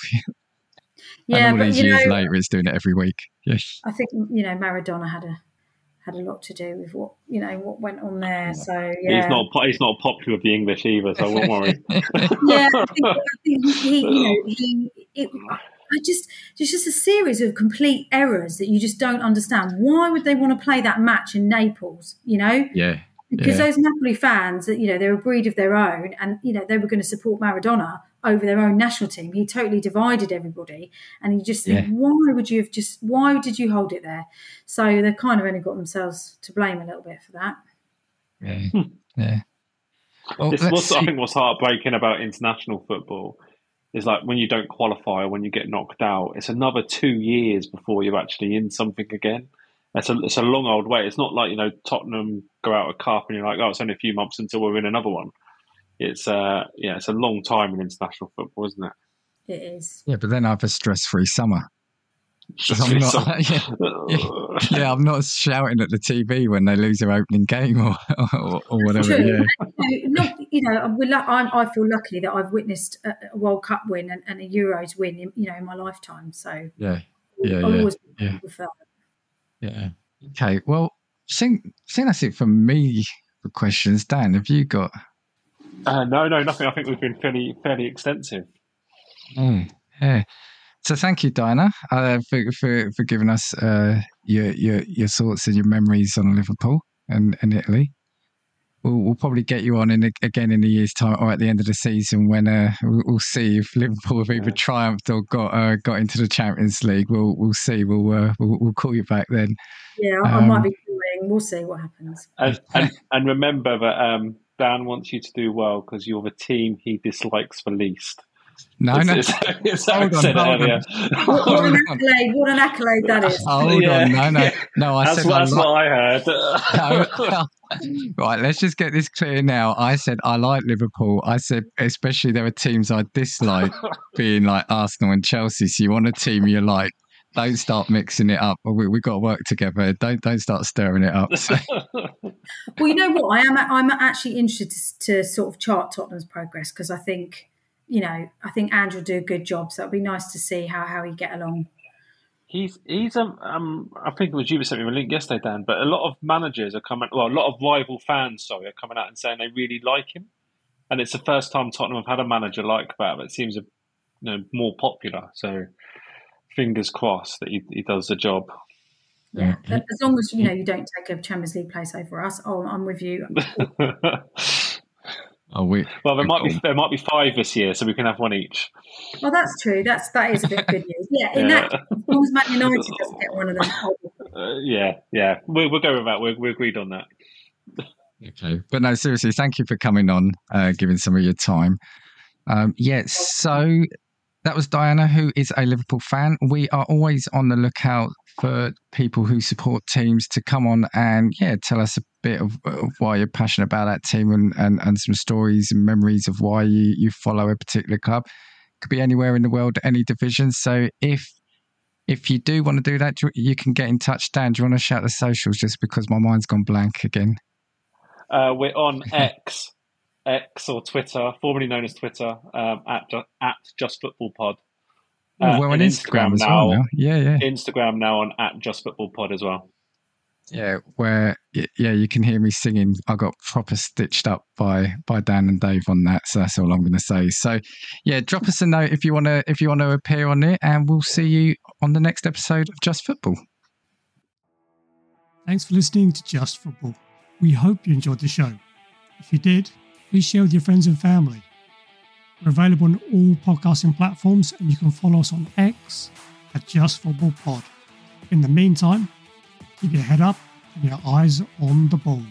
Speaker 3: Yeah,
Speaker 1: and all
Speaker 3: but
Speaker 1: these
Speaker 3: you
Speaker 1: years
Speaker 3: know,
Speaker 1: later, it's doing it every week. Yeah.
Speaker 3: I think you know Maradona had a had a lot to do with what you know what went on there. So yeah,
Speaker 2: He's not he's not popular with the English either, so I won't worry. *laughs*
Speaker 3: yeah, I think, I think he, *laughs* you know, he, it, I just, it's just a series of complete errors that you just don't understand. Why would they want to play that match in Naples? You know,
Speaker 1: yeah.
Speaker 3: because
Speaker 1: Yeah.
Speaker 3: those Napoli fans, that you know, they're a breed of their own, and you know, they were going to support Maradona over their own national team. He totally divided everybody, and you just think,
Speaker 1: Yeah.
Speaker 3: why would you have just? Why did you hold it there? So they've kind of only got themselves to blame a little bit for that.
Speaker 1: Yeah. Hmm. Yeah. Well,
Speaker 2: This
Speaker 1: let's
Speaker 2: I think what's heartbreaking about international football is like when you don't qualify, or when you get knocked out, it's another two years before you're actually in something again. It's a it's a long old way. It's not like you know Tottenham go out a cup and you're like, oh, it's only a few months until we're in another one. It's uh yeah, it's a long time in international football, isn't it?
Speaker 3: It is.
Speaker 1: Yeah, but then I have a stress-free summer.
Speaker 2: Just
Speaker 1: I'm not-
Speaker 2: some- *laughs*
Speaker 1: yeah. Yeah, I'm not shouting at the TV when they lose their opening game or or, or whatever.
Speaker 3: True.
Speaker 1: Yeah, *laughs*
Speaker 3: not you know I'm, I feel lucky that I've witnessed a, a World Cup win and, and a Euros win in, you know in my lifetime so
Speaker 1: yeah, Yeah,
Speaker 3: I'll
Speaker 1: yeah,
Speaker 3: always
Speaker 1: yeah.
Speaker 3: thankful for that.
Speaker 1: yeah. Okay, well, I think, I think that's it for me for questions. Dan, have you got?
Speaker 2: uh, no, no, nothing. I think we've been fairly fairly extensive.
Speaker 1: Mm, yeah. So thank you, Diana, uh, for, for for giving us uh, your your your thoughts and your memories on Liverpool and, and Italy. We'll, we'll probably get you on in a, again in a year's time or at the end of the season when uh, we'll, we'll see if Liverpool have either
Speaker 2: Yeah.
Speaker 1: triumphed or got uh, got into the Champions League. We'll we'll see. We'll uh, we'll, we'll call you back then.
Speaker 3: Yeah, I, I
Speaker 1: Um,
Speaker 3: might be doing. We'll see what happens.
Speaker 2: And, and, and remember that um, Dan wants you to do well because you're the team he dislikes the least.
Speaker 1: No,
Speaker 2: It's-
Speaker 1: no.
Speaker 2: it's- *laughs* it's
Speaker 1: Hold on, hold
Speaker 2: earlier.
Speaker 3: What, what an accolade! What an accolade that is.
Speaker 1: Hold
Speaker 2: Yeah.
Speaker 1: on, no, no, no. I
Speaker 2: That's,
Speaker 1: said
Speaker 2: what,
Speaker 1: I
Speaker 2: that's
Speaker 1: like-
Speaker 2: what I heard.
Speaker 1: No, *laughs* right, let's just get this clear now. I said I like Liverpool. I said especially there are teams I dislike, *laughs* being like Arsenal and Chelsea. So you want a team you like. Don't start mixing it up. We we got to work together. Don't don't start stirring it up. So,
Speaker 3: Well, you know what? I am. I'm actually interested to, to sort of chart Tottenham's progress because I think, you know, I think Andrew will do a good job. So it'll be nice to see how how he get along.
Speaker 2: He's he's um, um I think it was you that sent me a link yesterday, Dan. But a lot of managers are coming. Well, a lot of rival fans, sorry, are coming out and saying they really like him, and it's the first time Tottenham have had a manager like that. That seems a, you know more popular. So fingers crossed that he, he does the job.
Speaker 3: Yeah,
Speaker 1: Yeah.
Speaker 3: as long as you know you don't take a Champions League place over us. Oh, I'm with you. *laughs*
Speaker 1: oh, we
Speaker 2: well, there might be there might be five this year, so we can have one each.
Speaker 3: Well, that's true. That's that is a bit good news. Yeah, in that,
Speaker 2: Yeah.
Speaker 3: case, as long as Man *laughs* United doesn't get one of them.
Speaker 2: Uh, yeah, yeah, we'll, we'll go with that. We we agreed on that.
Speaker 1: Okay. But no, seriously, thank you for coming on, uh, giving some of your time. Um, yeah, so that was Diana, who is a Liverpool fan. We are always on the lookout for people who support teams to come on and, yeah, tell us a bit of, of why you're passionate about that team and, and, and some stories and memories of why you, you follow a particular club. Could be anywhere in the world, any division. So if if you do want to do that, you you can get in touch. Dan, do you want to shout the socials just because my mind's gone blank again?
Speaker 2: Uh, we're on *laughs* X, X or Twitter, formerly known as Twitter, um, at ju- at Just Football Pod. Uh,
Speaker 1: we're on
Speaker 2: and
Speaker 1: Instagram, as
Speaker 2: now.
Speaker 1: well now. Yeah, yeah,
Speaker 2: Instagram now on at Just Football Pod as well.
Speaker 1: yeah. Where yeah, you can hear me singing. I got proper stitched up by by Dan and Dave on that, so that's all I'm going to say. So, yeah, drop us a note if you want to if you want to appear on it, and we'll see you on the next episode of Just Football.
Speaker 4: Thanks for listening to Just Football. We hope you enjoyed the show. If you did, please share with your friends and family. We're available on all podcasting platforms and you can follow us on X at Just Football Pod. In the meantime, keep your head up and your eyes on the ball.